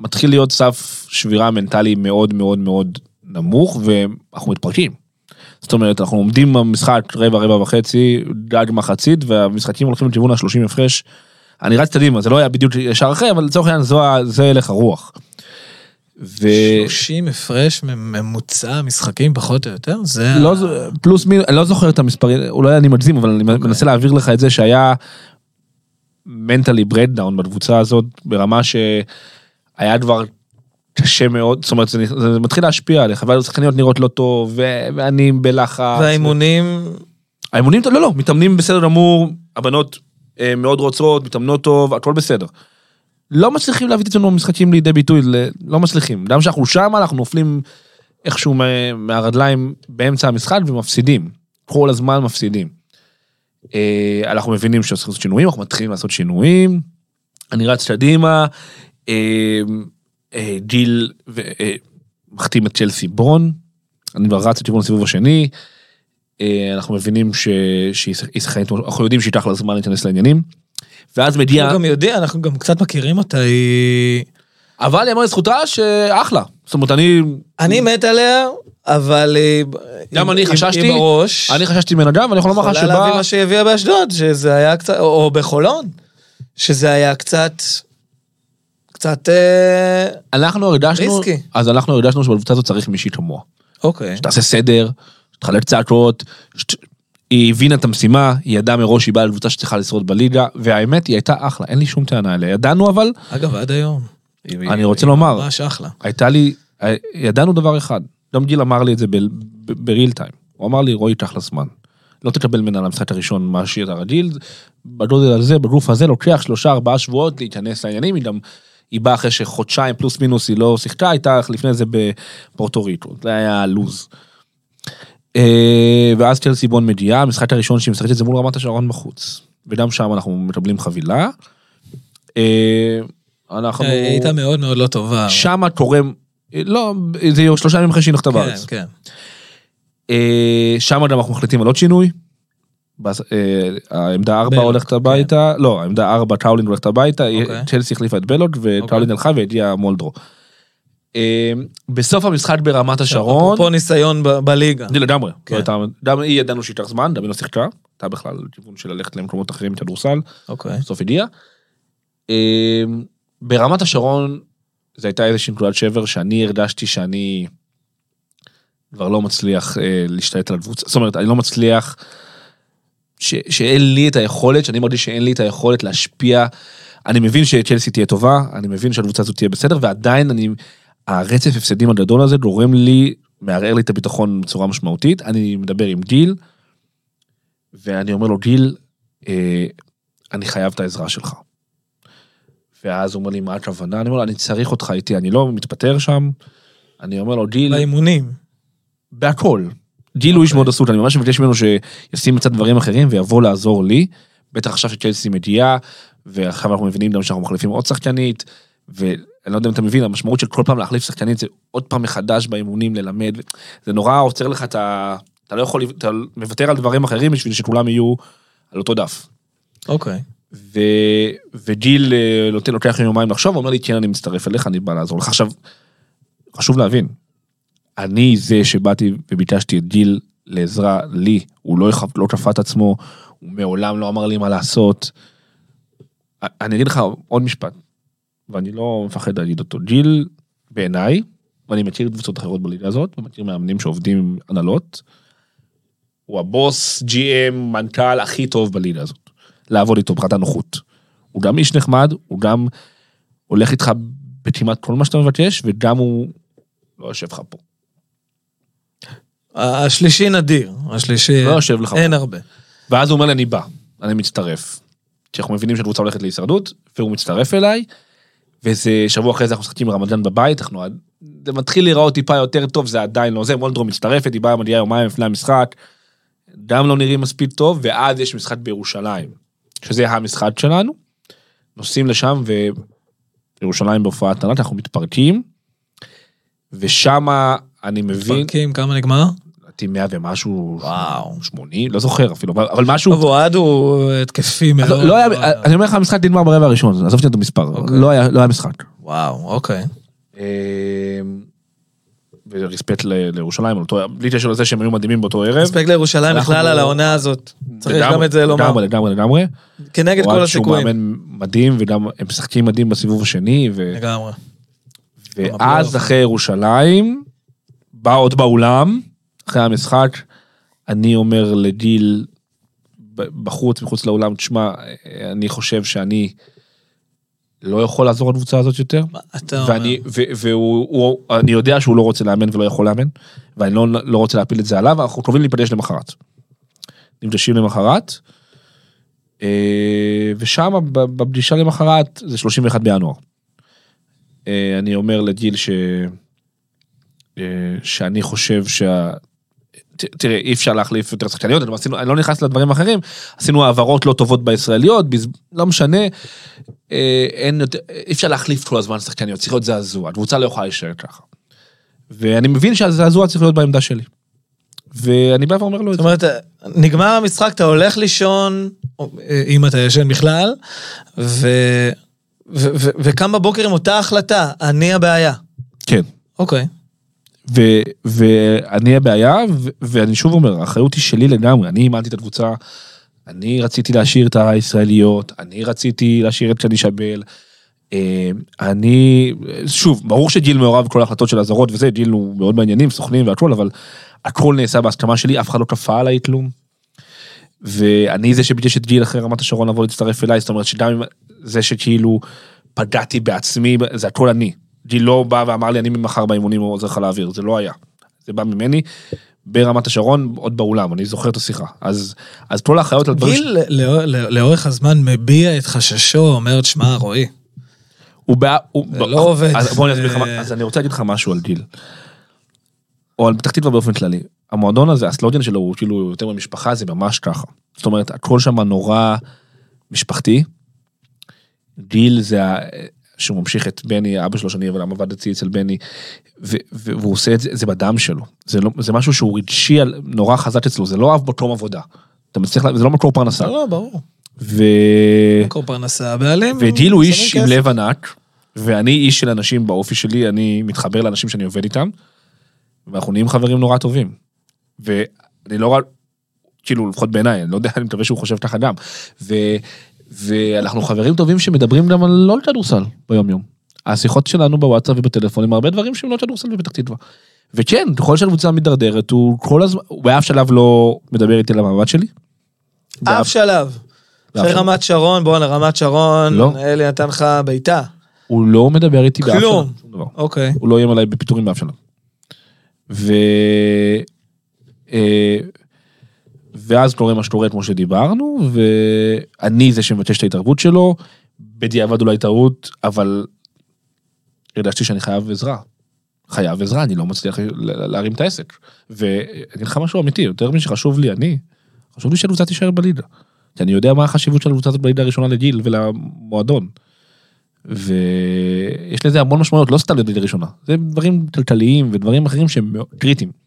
מתחיל להיות סף שבירה מנטלי מאוד מאוד מאוד נמוך, ואנחנו מתפרקים. זאת אומרת, אנחנו עומדים במשחק רבע, רבע וחצי, גג מחצית, והמשחקים הולכים לכיוון ה-30 הפרש. אני רץ קדימה, זה לא היה בדיוק ישר אחרי, אבל לצורך העניין זה הלך הרוח. ו... 30 הפרש ממוצע משחקים פחות או יותר? זה... לא, פלוס מינוס, אני לא זוכר את המספרים, אולי אני מגזים, אבל אני מנסה להעביר לך את זה שהיה מנטלי ברדדאון בקבוצה הזאת, ברמה שהיה כבר קשה מאוד, זאת אומרת, זה, זה מתחיל להשפיע עליך, אבל השחקניות נראות לא טוב, ו- ואני בלחץ. והאימונים... האימונים, לא, לא, מתאמנים בסדר גמור, הבנות אה, מאוד רוצות, מתאמנות טוב, הכל בסדר. לא מצליחים להביא את עצמנו במשחקים לידי ביטוי, לא מצליחים. גם כשאנחנו שם, אנחנו נופלים איכשהו מה- מהרגליים באמצע המשחק ומפסידים. כל הזמן מפסידים. אה, אנחנו מבינים שצריך לעשות שינויים, אנחנו מתחילים לעשות שינויים. אני רץ קדימה, אה, אה, גיל מחתים את צ'לסי ברון, אני כבר רץ לכיוון הסיבוב השני. אנחנו מבינים ש- אנחנו יודעים שייקח לה זמן להיכנס לעניינים. ואז מגיע, אנחנו גם יודעים, אנחנו גם קצת מכירים אותה, היא... אבל יאמר לזכותה שאחלה. זאת אומרת, אני, אני מת עליה, אבל היא... גם היא- אני היא- חששתי, היא בראש. אני חששתי ממנה גם, ואני יכול לומר לך יכולה להביא שבא, מה שהיא הביאה באשדוד, שזה היה קצת, או בחולון, שזה היה קצת, קצת, אה, אנחנו הרגשנו, ריסקי. אז אנחנו הרגשנו שבקבוצה הזאת צריך מישהי כמוה. אוקיי. שתעשה סדר, שתחלק צעקות. היא הבינה את המשימה, היא ידעה מראש שהיא באה לקבוצה שצריכה לשרוד בליגה, והאמת היא הייתה אחלה, אין לי שום טענה אליה. ידענו אבל, אגב, עד היום. היא- אני היא- רוצה היא לומר. ממש אחלה. הייתה לי, ידענו דבר אחד, גם גיל אמר לי את זה בריל טיים, הוא אמר לי רועי תכל'ס זמן. לא תקבל ממנה למשחק הראשון מה שאתה רגיל, בגודל הזה, בגוף הזה, לוקח שלושה ארבעה שבועות להיכנס לעניינים, היא גם, היא באה אחרי שחודשיים פלוס מינוס היא לא שיחקה, הייתה לפני זה בפורטו ריקו, זה היה לוז. אה, ואז צ'לסי בון מגיעה, המשחק הראשון שהיא משחקת זה מול רמת השרון בחוץ. וגם שם אנחנו מקבלים חבילה. אה, אנחנו... היא הייתה מאוד מאוד לא טובה. שמה תורם, לא, זה שלושה ימים אחרי שהיא כן, בארץ. כן. אה, שמה גם אנחנו מחליטים על עוד שינוי. אה, העמדה 4 בלוט, הולכת כן. הביתה, לא, העמדה 4 טאולינג הולכת הביתה, אוקיי. צ'לסי החליפה את בלוט וטאולינג הלכה והגיע מולדרו. אה, בסוף המשחק ברמת השרון, אפרופו ניסיון בליגה. זה לגמרי, כן. גם היא ידענו שהיא תיקח זמן, גם היא לא שיחקה, הייתה בכלל כיוון של ללכת למקומות אחרים בכדורסל, אוקיי. בסוף הגיעה. אה, ברמת השרון, זו הייתה איזושהי נקודת שבר שאני הרגשתי שאני כבר לא מצליח אה, להשתלט על הקבוצה, זאת אומרת, אני לא מצליח, ש, שאין לי את היכולת, שאני מרגיש שאין לי את היכולת להשפיע. אני מבין שצ'לסי תהיה טובה, אני מבין שהקבוצה הזאת תהיה בסדר, ועדיין אני, הרצף הפסדים הגדול הזה גורם לי, מערער לי את הביטחון בצורה משמעותית. אני מדבר עם גיל, ואני אומר לו, גיל, אה, אני חייב את העזרה שלך. ואז הוא אומר לי, מה הכוונה? אני אומר לו, אני צריך אותך איתי, אני לא מתפטר שם. אני אומר לו, גיל, באימונים. בהכל. גיל הוא איש אוקיי. מאוד עסוק, אני ממש מבקש ממנו שישים קצת דברים אחרים ויבוא לעזור לי. בטח עכשיו שצ'לסי מגיעה, ועכשיו אנחנו מבינים גם שאנחנו מחליפים עוד שחקנית, ואני לא יודע אם אתה מבין, המשמעות של כל פעם להחליף שחקנית זה עוד פעם מחדש באימונים ללמד, זה נורא עוצר לך את ה... אתה לא יכול, אתה מוותר על דברים אחרים בשביל שכולם יהיו על אותו דף. אוקיי. ו... וגיל אה, נותן, לוקח לי יומיים לחשוב, אומר לי, כן, אני מצטרף אליך, אני בא לעזור לך. עכשיו, חשוב להבין, אני זה שבאתי וביקשתי את גיל לעזרה לי, הוא לא, יחפ- לא כפה את עצמו, הוא מעולם לא אמר לי מה לעשות. אני אגיד לך עוד משפט, ואני לא מפחד להגיד אותו, גיל, בעיניי, ואני מכיר קבוצות אחרות בליגה הזאת, ומכיר מאמנים שעובדים עם הנהלות, הוא הבוס, GM, מנכ"ל הכי טוב בליגה הזאת. לעבוד איתו מבחינת הנוחות. הוא גם איש נחמד, הוא גם הולך איתך בכמעט כל מה שאתה מבקש, וגם הוא לא יושב לך פה. השלישי נדיר. השלישי... לא יושב לך אין פה. הרבה. ואז הוא אומר לי, אני בא, אני מצטרף. כשאנחנו מבינים שהקבוצה הולכת להישרדות, והוא מצטרף אליי, וזה שבוע אחרי זה אנחנו משחקים ברמת גן בבית, אנחנו... זה מתחיל להיראות טיפה יותר טוב, זה עדיין לא זה, מולדרו מצטרפת, היא באה מגיעה יומיים לפני המשחק, גם לא נראים מספיק טוב, ואז יש משחק בירושלים, שזה המשחק שלנו, נוסעים לשם, וירושלים בהופעת ענת, אנחנו מתפרקים, ושמה אני מבין, פרקים, כמה נגמר? לדעתי 100 ומשהו, וואו. 80, לא זוכר אפילו, אבל- אבל משהו, טוב, אוהד הוא התקפי מאוד. לא, לא היה, אני אומר לך, המשחק נגמר ברבע הראשון, עזוב את המספר, אוקיי. לא היה, לא היה משחק. וואו, אוקיי. ורספקט ל- לירושלים, בלי קשר לזה שהם היו מדהימים באותו ערב. אספקט לירושלים בכלל על העונה הזאת. צריך גם את זה לומר. לגמרי, לגמרי, לגמרי. כנגד כל אוהד שהוא הסיכויים. מאמן מדהים, וגם הם משחקים מדהים בסיבוב השני, לגמרי. ואז אחרי ירושלים, בא עוד באולם, אחרי המשחק, אני אומר לגיל, בחוץ, מחוץ לאולם, תשמע, אני חושב שאני לא יכול לעזור לקבוצה הזאת יותר. מה אתה אומר? ואני, ו, והוא, הוא, אני יודע שהוא לא רוצה לאמן ולא יכול לאמן, ואני לא, לא רוצה להפיל את זה עליו, אנחנו קרובים להיפגש למחרת. נפגשים למחרת, אה, ושם בפגישה למחרת זה 31 בינואר. אה, אני אומר לגיל ש... אה, שאני חושב שה... תראה, אי אפשר להחליף יותר שחקניות, אני לא נכנס לדברים אחרים, עשינו העברות לא טובות בישראליות. לא משנה, אה, אין יותר, אי אפשר להחליף כל הזמן שחקניות, צריך להיות זעזוע, הקבוצה לא יכולה להישאר ככה. ואני מבין שהזעזוע צריך להיות בעמדה שלי. ואני בא ואומר לו את זאת זה. אומרת, נגמר המשחק, אתה הולך לישון, אה, אם אתה ישן בכלל, ו... וקם בבוקר עם אותה החלטה, אני הבעיה. כן. אוקיי. ו- ואני הבעיה, ו- ואני שוב אומר, האחריות היא שלי לגמרי, אני אימנתי את הקבוצה, אני רציתי להשאיר את הישראליות, אני רציתי להשאיר את שני שבל. אה, אני, שוב, ברור שגיל מעורב בכל ההחלטות של הזרות וזה, גיל הוא מאוד בעניינים, סוכנים והכל, אבל הכל נעשה בהסכמה שלי, אף אחד לא כפה עליי כלום. ואני זה שביקש את גיל אחרי רמת השרון לבוא להצטרף אליי, זאת אומרת שגם זה שכאילו פגעתי בעצמי, זה הכל אני. לא בא ואמר לי אני ממחר באימונים עוזר לך להעביר, זה לא היה. זה בא ממני ברמת השרון עוד באולם, אני זוכר את השיחה. אז, אז כל האחריות על דברים... גיל לא- לא- לאורך הזמן מביע את חששו, אומר, שמע, רועי, הוא בא... הוא... זה לא עובד. אז בוא אני אסביר לך, אה, אז אני רוצה להגיד לך משהו על גיל. או על פתח תקווה באופן כללי. המועדון הזה, הסלוגן שלו הוא כאילו יותר ממשפחה, זה ממש ככה. זאת אומרת, הכל שם נורא משפחתי. גיל זה. שהוא ממשיך את בני, אבא שלו שאני אבל עבדתי אצל בני, ו- והוא עושה את זה, זה בדם שלו. זה, לא, זה משהו שהוא רגשי נורא חזק אצלו, זה לא אב מקום עבודה. אתה מצליח, זה לא מקור פרנסה. לא, לא, ברור. ו... מקור פרנסה, הבעלים... וגיל הוא איש עם. לב ענק, ואני איש של אנשים באופי שלי, אני מתחבר לאנשים שאני עובד איתם, ואנחנו נהיים חברים נורא טובים. ואני לא רק, כאילו, לפחות בעיניי, אני לא יודע, אני מקווה שהוא חושב ככה גם. ו, ואנחנו חברים טובים שמדברים גם על לא על כדורסל ביום יום. השיחות שלנו בוואטסאפ ובטלפון הם הרבה דברים שהם לא כדורסל בפתח תקווה. וכן, ככל שהקבוצה מידרדרת, הוא כל הזמן, הוא באף שלב לא מדבר איתי על המעמד שלי. אף שלב. אחרי. רמת שרון, בואנה, רמת שרון, לא. אלי נתן לך בעיטה. הוא לא מדבר איתי באף שלב. כלום. אוקיי. הוא לא איים עליי בפיטורים באף שלב. ו... ואז קורה מה שקורה כמו שדיברנו, ואני זה שמבקש את ההתערבות שלו, בדיעבד אולי טעות, אבל הרגשתי שאני חייב עזרה. חייב עזרה, אני לא מצליח להרים את העסק. ואני אגיד לך משהו אמיתי, יותר משחשוב לי אני, חשוב לי שהקבוצה תישאר בליגה. כי אני יודע מה החשיבות של הקבוצה הזאת בליגה הראשונה לגיל ולמועדון. ויש לזה המון משמעויות, לא סתם לליגה ראשונה, זה דברים כלכליים ודברים אחרים שהם קריטיים.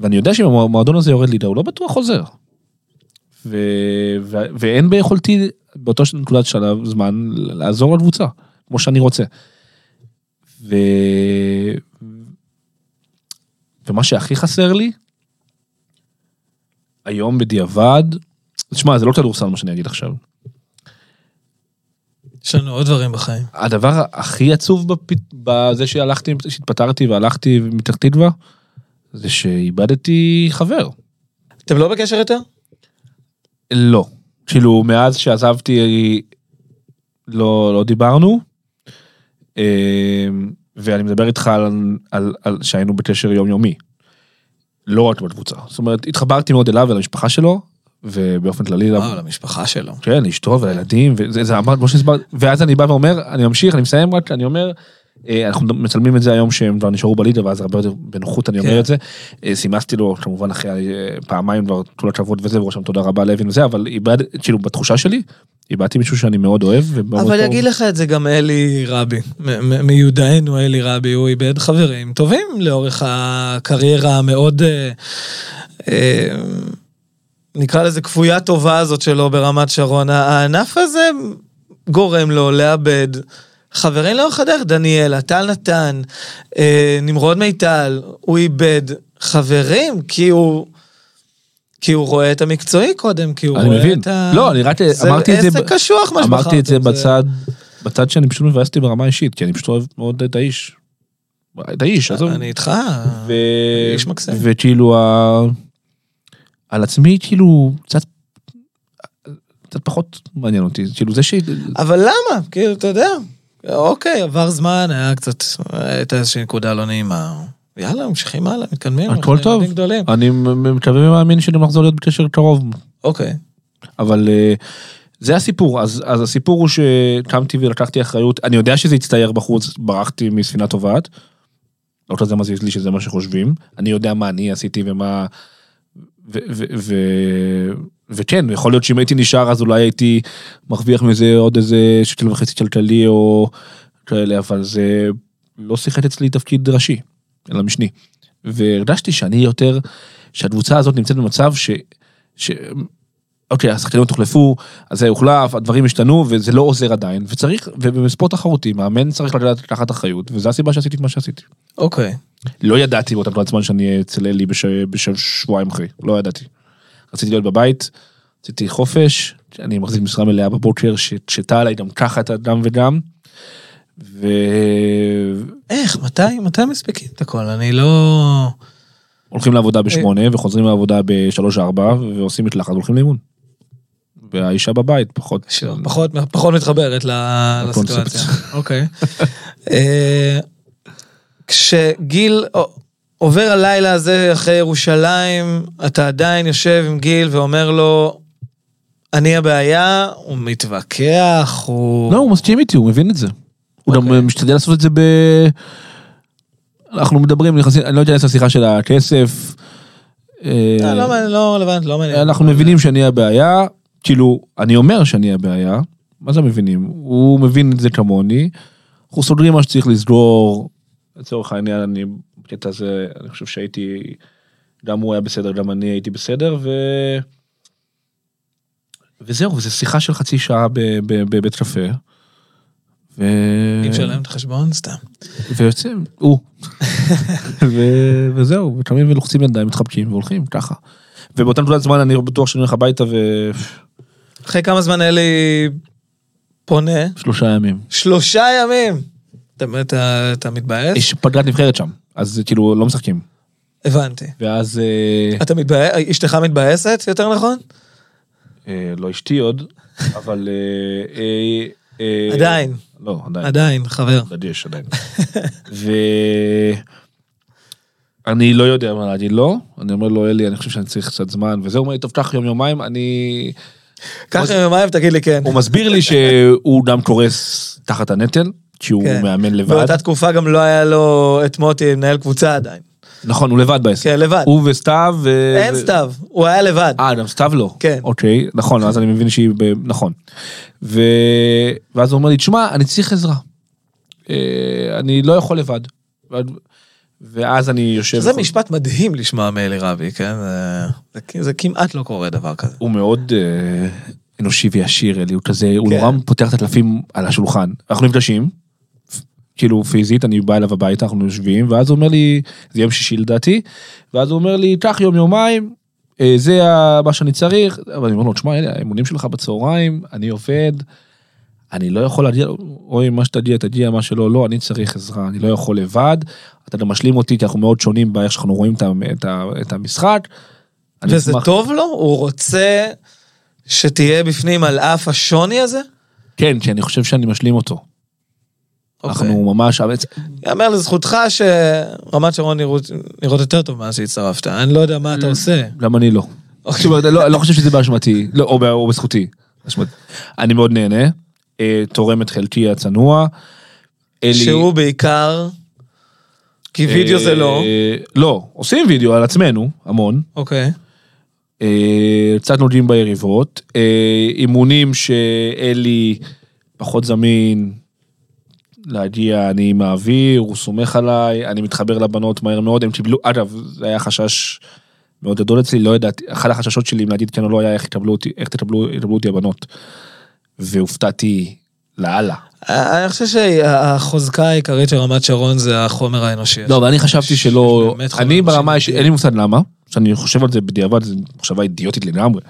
ואני יודע שאם המועדון הזה יורד ליגה, הוא לא בטוח חוזר. ו... ו... ואין ביכולתי באותו נקודת שלב זמן לעזור לקבוצה, כמו שאני רוצה. ו... ומה שהכי חסר לי, היום בדיעבד, תשמע, זה לא כדורסל מה שאני אגיד עכשיו. יש לנו עוד דברים בחיים. הדבר הכי עצוב בפ... בזה שהלכתי, שהתפטרתי והלכתי מפתח תקווה, זה שאיבדתי חבר. אתם לא בקשר יותר? לא. כאילו, מאז שעזבתי, לא, לא דיברנו. אה, ואני מדבר איתך על, על, על שהיינו בקשר יומיומי. לא רק בקבוצה. זאת אומרת, התחברתי מאוד אליו ולמשפחה שלו, ובאופן כללי, וואו, למשפחה שלו. כן, לאשתו ולילדים, וזה זה אמר, כמו שהסברתי, ואז אני בא ואומר, אני ממשיך, אני מסיים רק, אני אומר, אנחנו מצלמים את זה היום שהם כבר נשארו בליגה, ואז הרבה יותר בנוחות אני אומר כן. את זה. אה, סימסתי לו, כמובן אחרי אה, פעמיים כבר כל הכבוד וזה, ורושם תודה רבה לאבין וזה, אבל איבד, כאילו בתחושה שלי, איבדתי מישהו שאני מאוד אוהב, אבל. יגיד לך את זה גם אלי רבי, מיודענו אלי רבי, הוא איבד חברים טובים לאורך הקריירה המאוד, אה, אה, נקרא לזה כפויה טובה הזאת שלו ברמת שרון. הענף הזה גורם לו לאבד חברים לאורך הדרך, דניאלה, טל נתן, אה, נמרוד מיטל, הוא איבד חברים כי הוא... כי הוא רואה את המקצועי קודם, כי הוא אני רואה מבין. את ה... לא, אני רק אמרתי את זה, זה עסק קשוח מה שבחרתם. אמרתי את זה בצד, בצד שאני פשוט מבאס אותי ברמה האישית, כי אני פשוט אוהב מאוד את האיש. את האיש, עזוב. אני איתך. ו... איש מקסים. וכאילו, ה... על עצמי, כאילו, קצת, קצת פחות מעניין אותי, כאילו זה ש... אבל למה? כאילו, אתה יודע. אוקיי, עבר זמן, היה קצת, הייתה איזושהי נקודה לא נעימה. יאללה, ממשיכים הלאה, מתקדמים. הכל טוב. גדולים. אני מקווה ומאמין שגם נחזור להיות בקשר קרוב. אוקיי. אבל אה, זה הסיפור, אז, אז הסיפור הוא שקמתי ולקחתי אחריות, אני יודע שזה הצטייר בחוץ, ברחתי מספינה טובעת. לא כזה מזיז לי שזה מה שחושבים, אני יודע מה אני עשיתי ומה... ו- ו- ו- וכן, יכול להיות שאם הייתי נשאר אז אולי הייתי מרוויח מזה עוד איזה שקל וחצי כלכלי או כאלה, אבל זה לא שיחק אצלי תפקיד ראשי, אלא משני. והרגשתי שאני יותר, שהקבוצה הזאת נמצאת במצב ש... ש... אוקיי, השחקנים הוחלפו, אז זה הוחלף, הדברים השתנו, וזה לא עוזר עדיין, וצריך, ובספורט תחרותי, מאמן צריך לדעת לקחת אחריות, וזו הסיבה שעשיתי את מה שעשיתי. אוקיי. לא ידעתי באותה תקופת זמן שאני אצל אלי בשבועיים אחרי, לא ידעתי. רציתי להיות בבית, רציתי חופש, אני מחזיק משרה מלאה בבוקר, שתה עליי גם ככה את הדם ודם. ו... איך, מתי, מתי מספיקים את הכל? אני לא... הולכים לעבודה בשמונה וחוזרים לעבודה בשלוש ארבע ועושים מקלחת והולכים לאימון. והאישה בבית פחות פחות פחות מתחברת לסיטואציה. אוקיי. אה, כשגיל עובר הלילה הזה אחרי ירושלים, אתה עדיין יושב עם גיל ואומר לו, אני הבעיה, הוא מתווכח, הוא... לא, הוא מסכים איתי, הוא מבין את זה. הוא גם אוקיי. משתדל לעשות את זה ב... אנחנו מדברים, אני לא יודע איזה השיחה של הכסף. אה, לא, לא רלוונטי, לא מעניין. אנחנו מבינים שאני הבעיה, כאילו, אני אומר שאני הבעיה, מה זה מבינים? הוא מבין את זה כמוני, אנחנו סוגרים מה שצריך לסגור, לצורך העניין, אני בקטע הזה, אני חושב שהייתי, גם הוא היה בסדר, גם אני הייתי בסדר, ו... וזהו, וזו שיחה של חצי שעה בבית קפה. ו... מי משלם את החשבון? סתם. ויוצאים, הוא. *laughs* וזהו, וקמים ולוחצים ידיים, מתחבקים והולכים, ככה. ובאותה נקודת זמן אני בטוח שאני הולך הביתה ו... אחרי כמה זמן אלי פונה? שלושה ימים. שלושה ימים! אתה, אתה מתבאס? יש פגרת נבחרת שם, אז כאילו לא משחקים. הבנתי. ואז... אה, אתה מתבאס? אשתך מתבאסת, יותר נכון? אה, לא אשתי עוד, אבל... אה, עדיין. לא, עדיין. עדיין, חבר. עדיין יש עדיין. אני לא יודע מה להגיד לו, אני אומר לו, אלי, אני חושב שאני צריך קצת זמן, וזה, אומר לי, טוב, קח יום יומיים, אני... קח יום יומיים, תגיד לי כן. הוא מסביר לי שהוא גם קורס תחת הנטל, כי הוא כן. מאמן לבד. באותה תקופה גם לא היה לו את מוטי מנהל קבוצה עדיין. נכון, הוא לבד בעסק. כן, לבד. הוא וסתיו. ו... אין סתיו, הוא היה לבד. אה, גם סתיו לא. כן. אוקיי, נכון, אז אני מבין שהיא, ב... נכון. ו... ואז הוא אומר לי, תשמע, אני צריך עזרה. אה, אני לא יכול לבד. ואז אני יושב... זה משפט מדהים לשמוע מאלי רבי, כן? זה, זה, זה כמעט לא קורה דבר כזה. הוא מאוד אה, אנושי וישיר, אלי, הוא כזה, כן. הוא נורא פותח את הקלפים על השולחן. אנחנו נפגשים, כאילו פיזית, אני בא אליו הביתה, אנחנו יושבים, ואז הוא אומר לי, זה יום שישי לדעתי, ואז הוא אומר לי, קח יום יומיים, אה, זה מה שאני צריך, אבל אני אומר לו, תשמע, האמונים שלך בצהריים, אני עובד, אני לא יכול להגיע, אוי, מה שתגיע, תגיע, מה שלא, לא, אני צריך עזרה, אני לא יכול לבד, אתה גם משלים אותי, כי אנחנו מאוד שונים באיך שאנחנו רואים את, המשחק. וזה אשמח... טוב לו? הוא רוצה שתהיה בפנים על אף השוני הזה? כן, כי אני חושב שאני משלים אותו. Okay. אנחנו אוקיי. ממש... יאמר לזכותך שרמת שרון נראות, יותר טוב מאז שהצטרפת, אני לא יודע מה אתה עושה. גם אני לא. Okay. לא, לא חושב שזה באשמתי, לא, או, בזכותי. אני מאוד נהנה, אה, תורם את חלקי הצנוע. שהוא בעיקר, כי וידאו זה לא. אה, לא, עושים וידאו על עצמנו, המון. אוקיי. אה, קצת נוגעים ביריבות. אימונים שאלי פחות זמין, להגיע, אני מעביר, הוא סומך עליי, אני מתחבר לבנות מהר מאוד, הם קיבלו, אגב, זה היה חשש מאוד גדול אצלי, לא ידעתי, אחד החששות שלי אם להגיד כן או לא היה איך תקבלו אותי, איך תקבלו, תקבלו אותי הבנות. והופתעתי לאללה. אני חושב שהחוזקה העיקרית של רמת שרון זה החומר האנושי. לא, אבל אני חשבתי שלא, אני ברמה, אין לי מושג למה, שאני חושב על זה בדיעבד, זו מחשבה אידיוטית לגמרי,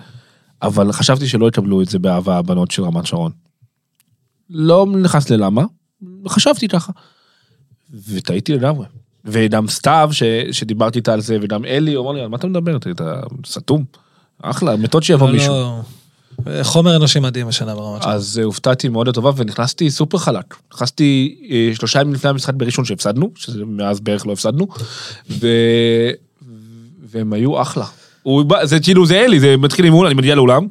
אבל חשבתי שלא יקבלו את זה באהבה הבנות של רמת שרון. לא נכנס ללמה, חשבתי ככה. וטעיתי לגמרי. וגם סתיו, ש, שדיברתי איתה על זה, וגם אלי, הוא אמר לי, על מה אתה מדבר? אתה סתום. אחלה, מתות שיבוא לא, מישהו. לא. חומר אנושי מדהים השנה ברמת שלנו. אז הופתעתי מאוד לטובה ונכנסתי סופר חלק. נכנסתי אה, שלושה ימים לפני המשחק בראשון שהפסדנו, שמאז בערך לא הפסדנו, ו... והם היו אחלה. הוא... זה כאילו זה אלי, זה מתחיל אימון, אני מגיע לאולם,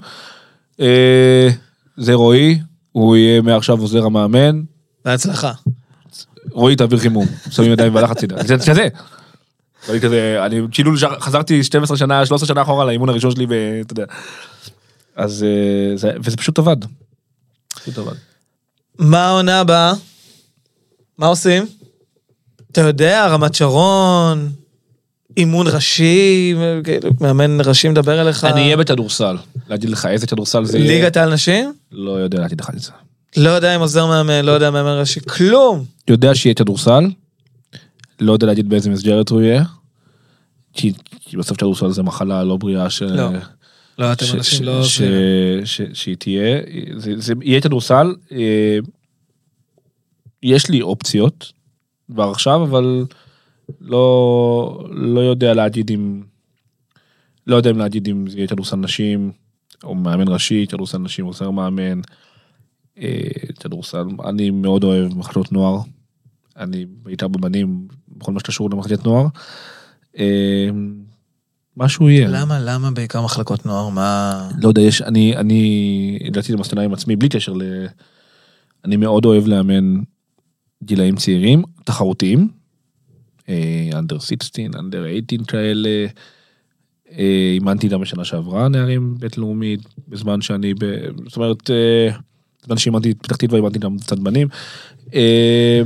אה, זה רועי, הוא יהיה מעכשיו עוזר המאמן. בהצלחה. רועי, תעביר חימום. שמים ידיים והלך הצידה. זה כזה. ואני כזה, אני כאילו חזרתי 12 שנה, 13 שנה אחורה לאימון הראשון שלי, ואתה יודע. אז אה, זה, וזה פשוט עבד. פשוט עבד. מה העונה הבאה? מה עושים? אתה יודע, רמת שרון, אימון ראשי, כאילו, מאמן ראשי מדבר אליך. אני אהיה בכדורסל. להגיד לך איזה כדורסל זה יהיה. ליגת העל נשים? לא יודע להגיד לך את זה. לא יודע אם עוזר מאמן, לא יודע מאמן ראשי, כלום. יודע שיהיה כדורסל, לא יודע להגיד באיזה מסגרת הוא יהיה. כי כי בסוף כדורסל זה מחלה לא בריאה ש... לא. לא, אתם אנשים ש- לא... ש- ש- שהיא תהיה, זה, יהיה כדורסל, אה, יש לי אופציות כבר עכשיו, אבל לא, לא יודע להגיד אם, לא יודע אם להגיד אם זה יהיה כדורסל נשים, או מאמן ראשי, כדורסל נשים, עוזר מאמן, כדורסל, אני מאוד אוהב מחלקות נוער, אני בעיקר בבנים, בכל מה שקשור למחלקת נוער. אה, משהו יהיה. למה, למה בעיקר מחלקות נוער? מה... לא יודע, יש, אני, אני הגעתי למסקנה עם עצמי, בלי קשר ל... אני מאוד אוהב לאמן גילאים צעירים, תחרותיים, אנדר 16, אנדר 18 כאלה, אה, אימנתי גם בשנה שעברה נערים בינלאומית, בזמן שאני, ב... זאת אומרת, אה, שאימנתי את פתח תקווה, אימנתי גם קצת בנים. אה,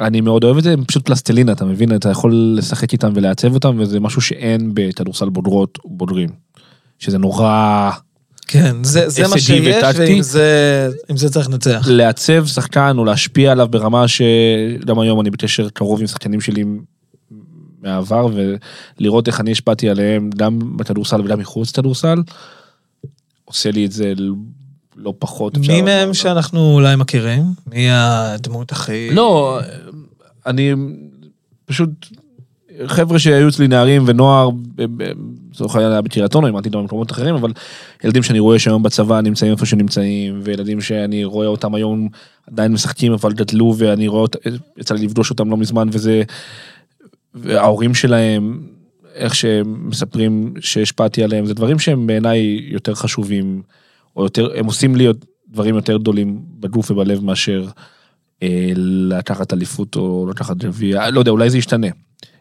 אני מאוד אוהב את זה, הם פשוט פלסטלינה, אתה מבין? אתה יכול לשחק איתם ולעצב אותם, וזה משהו שאין בכדורסל בוגרות ובוגרים. שזה נורא... כן, זה, זה מה שיש, וטקטי. ועם זה, זה צריך לנצח. לעצב שחקן או להשפיע עליו ברמה שגם היום אני בקשר קרוב עם שחקנים שלי מהעבר ולראות איך אני השפעתי עליהם גם בכדורסל וגם מחוץ לכדורסל. עושה לי את זה לא פחות. אפשר מי. מהם שאנחנו אולי מכירים? מי הדמות הכי... לא, אני פשוט, חבר'ה שהיו אצלי נערים ונוער, לצורך העניין היה בקריית אונו, אימנתי גם במקומות אחרים, אבל ילדים שאני רואה שהיום בצבא נמצאים איפה שנמצאים, וילדים שאני רואה אותם היום עדיין משחקים אבל גדלו, ואני רואה, אות- יצא לי לפגוש אותם לא מזמן, וזה, וההורים שלהם, איך שהם מספרים שהשפעתי עליהם, זה דברים שהם בעיניי יותר חשובים, או יותר, הם עושים לי דברים יותר גדולים בגוף ובלב מאשר אה, לקחת אליפות או לקחת גביע, לא יודע, אולי זה ישתנה.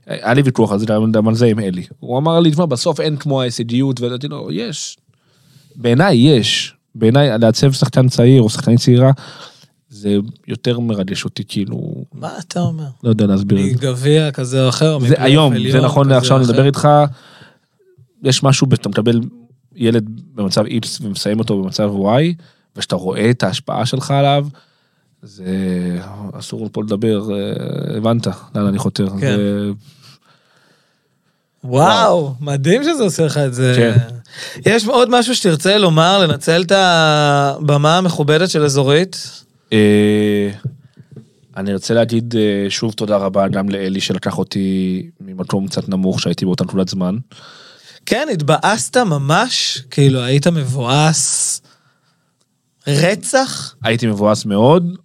היה לי ויכוח על זה, גם על זה עם אלי. הוא אמר לי, תשמע, בסוף אין כמו ההישגיות, ואמרתי לו, יש. בעיניי יש. בעיניי לעצב שחקן צעיר או שחקנית צעירה, זה יותר מרגש אותי, כאילו, מה אתה אומר? לא יודע להסביר את זה. מגביע כזה או אחר? זה היום, זה נכון לעכשיו אני? מדבר איתך, יש משהו, שאתה מקבל ילד במצב X ומסיים אותו במצב Y, ושאתה רואה את ההשפעה שלך עליו, זה אסור פה לדבר, אה, הבנת לאן אני חותר. כן. זה- וואו, מדהים שזה עושה לך את זה. כן. יש עוד משהו שתרצה לומר, לנצל את הבמה המכובדת של אזורית? אה, אני רוצה להגיד אה, שוב תודה רבה גם לאלי שלקח אותי ממקום קצת נמוך שהייתי באותה נקודת זמן. כן, התבאסת ממש, כאילו היית מבואס רצח? הייתי מבואס מאוד.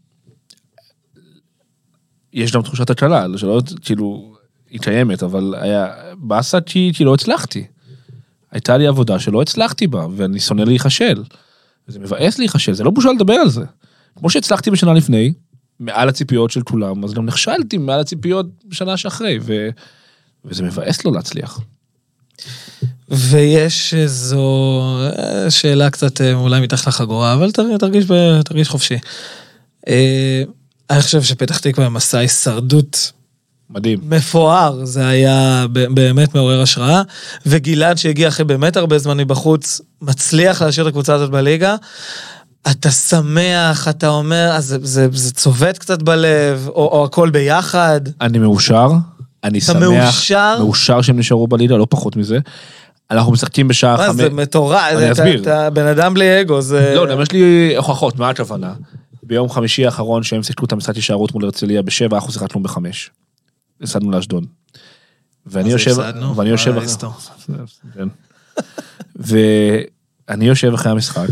יש גם תחושת הקלה, שלא, כאילו, היא קיימת, אבל היה באסה כי, כי לא הצלחתי. הייתה לי עבודה שלא הצלחתי בה, ואני שונא להיכשל. זה מבאס להיכשל, זה לא בושה לדבר על זה. כמו שהצלחתי בשנה לפני, מעל הציפיות של כולם, אז גם נכשלתי מעל הציפיות בשנה שאחרי, ו... וזה מבאס לא להצליח. ויש איזו אה, שאלה קצת אה, אולי מתחת לחגורה, אבל תר- תרגיש, תרגיש חופשי. אה, אני חושב שפתח תקווה מסע הישרדות מדהים. מפואר, זה היה באמת מעורר השראה, וגלעד שהגיע אחרי באמת הרבה זמן מבחוץ, מצליח להשאיר את הקבוצה הזאת בליגה. אתה שמח, אתה אומר, אז זה, זה, זה צובט קצת בלב, או, או הכל ביחד. אני מאושר, אני אתה שמח, מאושר? מאושר שהם נשארו בליגה, לא פחות מזה. אנחנו משחקים בשעה מה חמש... זה מטורף, אני אסביר. אתה בן אדם בלי אגו, זה... לא, גם יש לי הוכחות, מה הכוונה? ביום חמישי האחרון שהם שיחקו את המשחק הישארות מול הרצליה בשבע, אנחנו שיחקנו בחמש. הפסדנו לאשדון. ואני יושב? ואני יושב. כן. ואני יושב אחרי המשחק,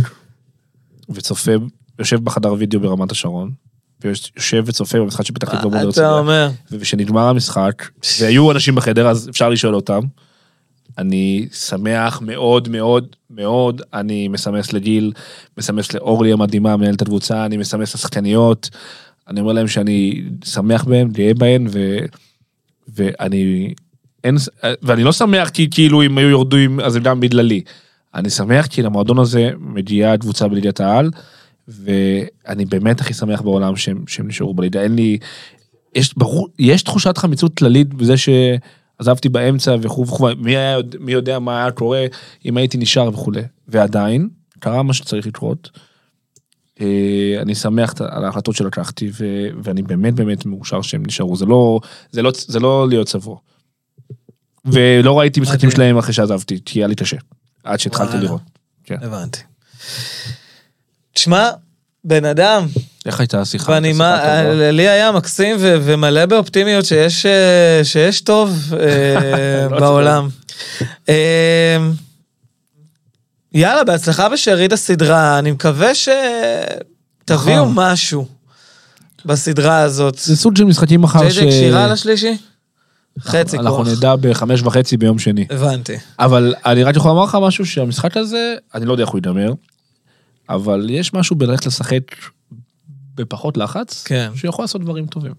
וצופה, יושב בחדר וידאו ברמת השרון, ויושב וצופה במשחק של פתח תקווה מול מה אתה הרצליה. אומר? וכשנגמר המשחק, והיו אנשים בחדר, אז אפשר לשאול אותם, אני שמח מאוד מאוד מאוד, אני מסמס לגיל, מסמס לאורלי המדהימה, מנהלת הקבוצה, אני מסמס לשחקניות, אני אומר להם שאני שמח בהם, גאה בהן, ו... ואני... אין, ואני לא שמח כי כאילו אם היו יורדים אז זה גם בגללי. אני שמח כי למועדון הזה מגיעה קבוצה בליגת העל, ואני באמת הכי שמח בעולם שהם, שהם נשארו בליגה. אין לי, יש ברור, יש תחושת חמיצות כללית בזה שעזבתי באמצע וכו' וכו', מי, היה, מי יודע מה היה קורה אם הייתי נשאר וכולי. ועדיין, קרה מה שצריך לקרות. אה, אני שמח על ההחלטות שלקחתי, ו- ואני באמת באמת מאושר שהם נשארו, זה לא, זה לא, זה לא להיות צבוע. ולא ראיתי משחקים מדהים. שלהם אחרי שעזבתי, כי היה לי קשה, עד שהתחלתי. לראות. כן. הבנתי. תשמע, בן אדם, איך הייתה השיחה? ואני, מה, טובה? לי היה מקסים ו- ומלא באופטימיות שיש, אה, שיש טוב אה, *laughs* לא בעולם. אה, יאללה, בהצלחה בשארית הסדרה, אני מקווה שתביאו נכון. משהו בסדרה הזאת. זה סוג של משחקים מחר ג'יי ג'יי כשירה על השלישי? חצי אנחנו כוח. נדע בחמש וחצי ביום שני. הבנתי. אבל אני רק יכול לומר לך משהו שהמשחק הזה, אני לא יודע איך הוא ייגמר, אבל יש משהו בללכת לשחק בפחות לחץ, כן. שיכול לעשות דברים טובים.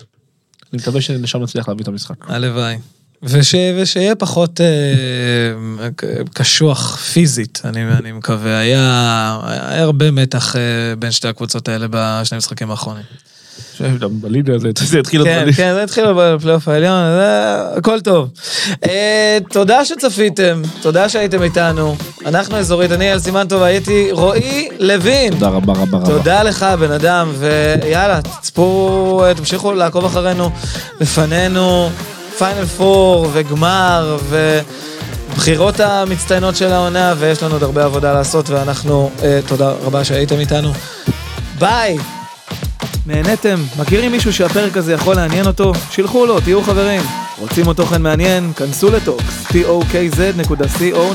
אני מקווה שלשם נצליח להביא את המשחק. הלוואי. וש, ושיהיה פחות אה, קשוח פיזית, אני, אני מקווה. היה, היה הרבה מתח אה, בין שתי הקבוצות האלה בשני המשחקים האחרונים. בליגה זה התחיל כן, בליגה. כן, זה התחיל בפלייאוף העליון, הכל טוב. אה, תודה שצפיתם, תודה שהייתם איתנו. אנחנו אזורית, אני אל סימן טוב, הייתי רועי לוין. תודה רבה רבה רבה. תודה לך, בן אדם, ויאללה, תצפו, תמשיכו לעקוב אחרינו. לפנינו פיינל פור וגמר ובחירות המצטיינות של העונה, ויש לנו עוד הרבה עבודה לעשות, ואנחנו, אה, תודה רבה שהייתם איתנו. ביי! נהניתם? מכירים מישהו שהפרק הזה יכול לעניין אותו? שילחו לו, תהיו חברים. רוצים עוד תוכן מעניין? כנסו ל Tokz, tokz.co.il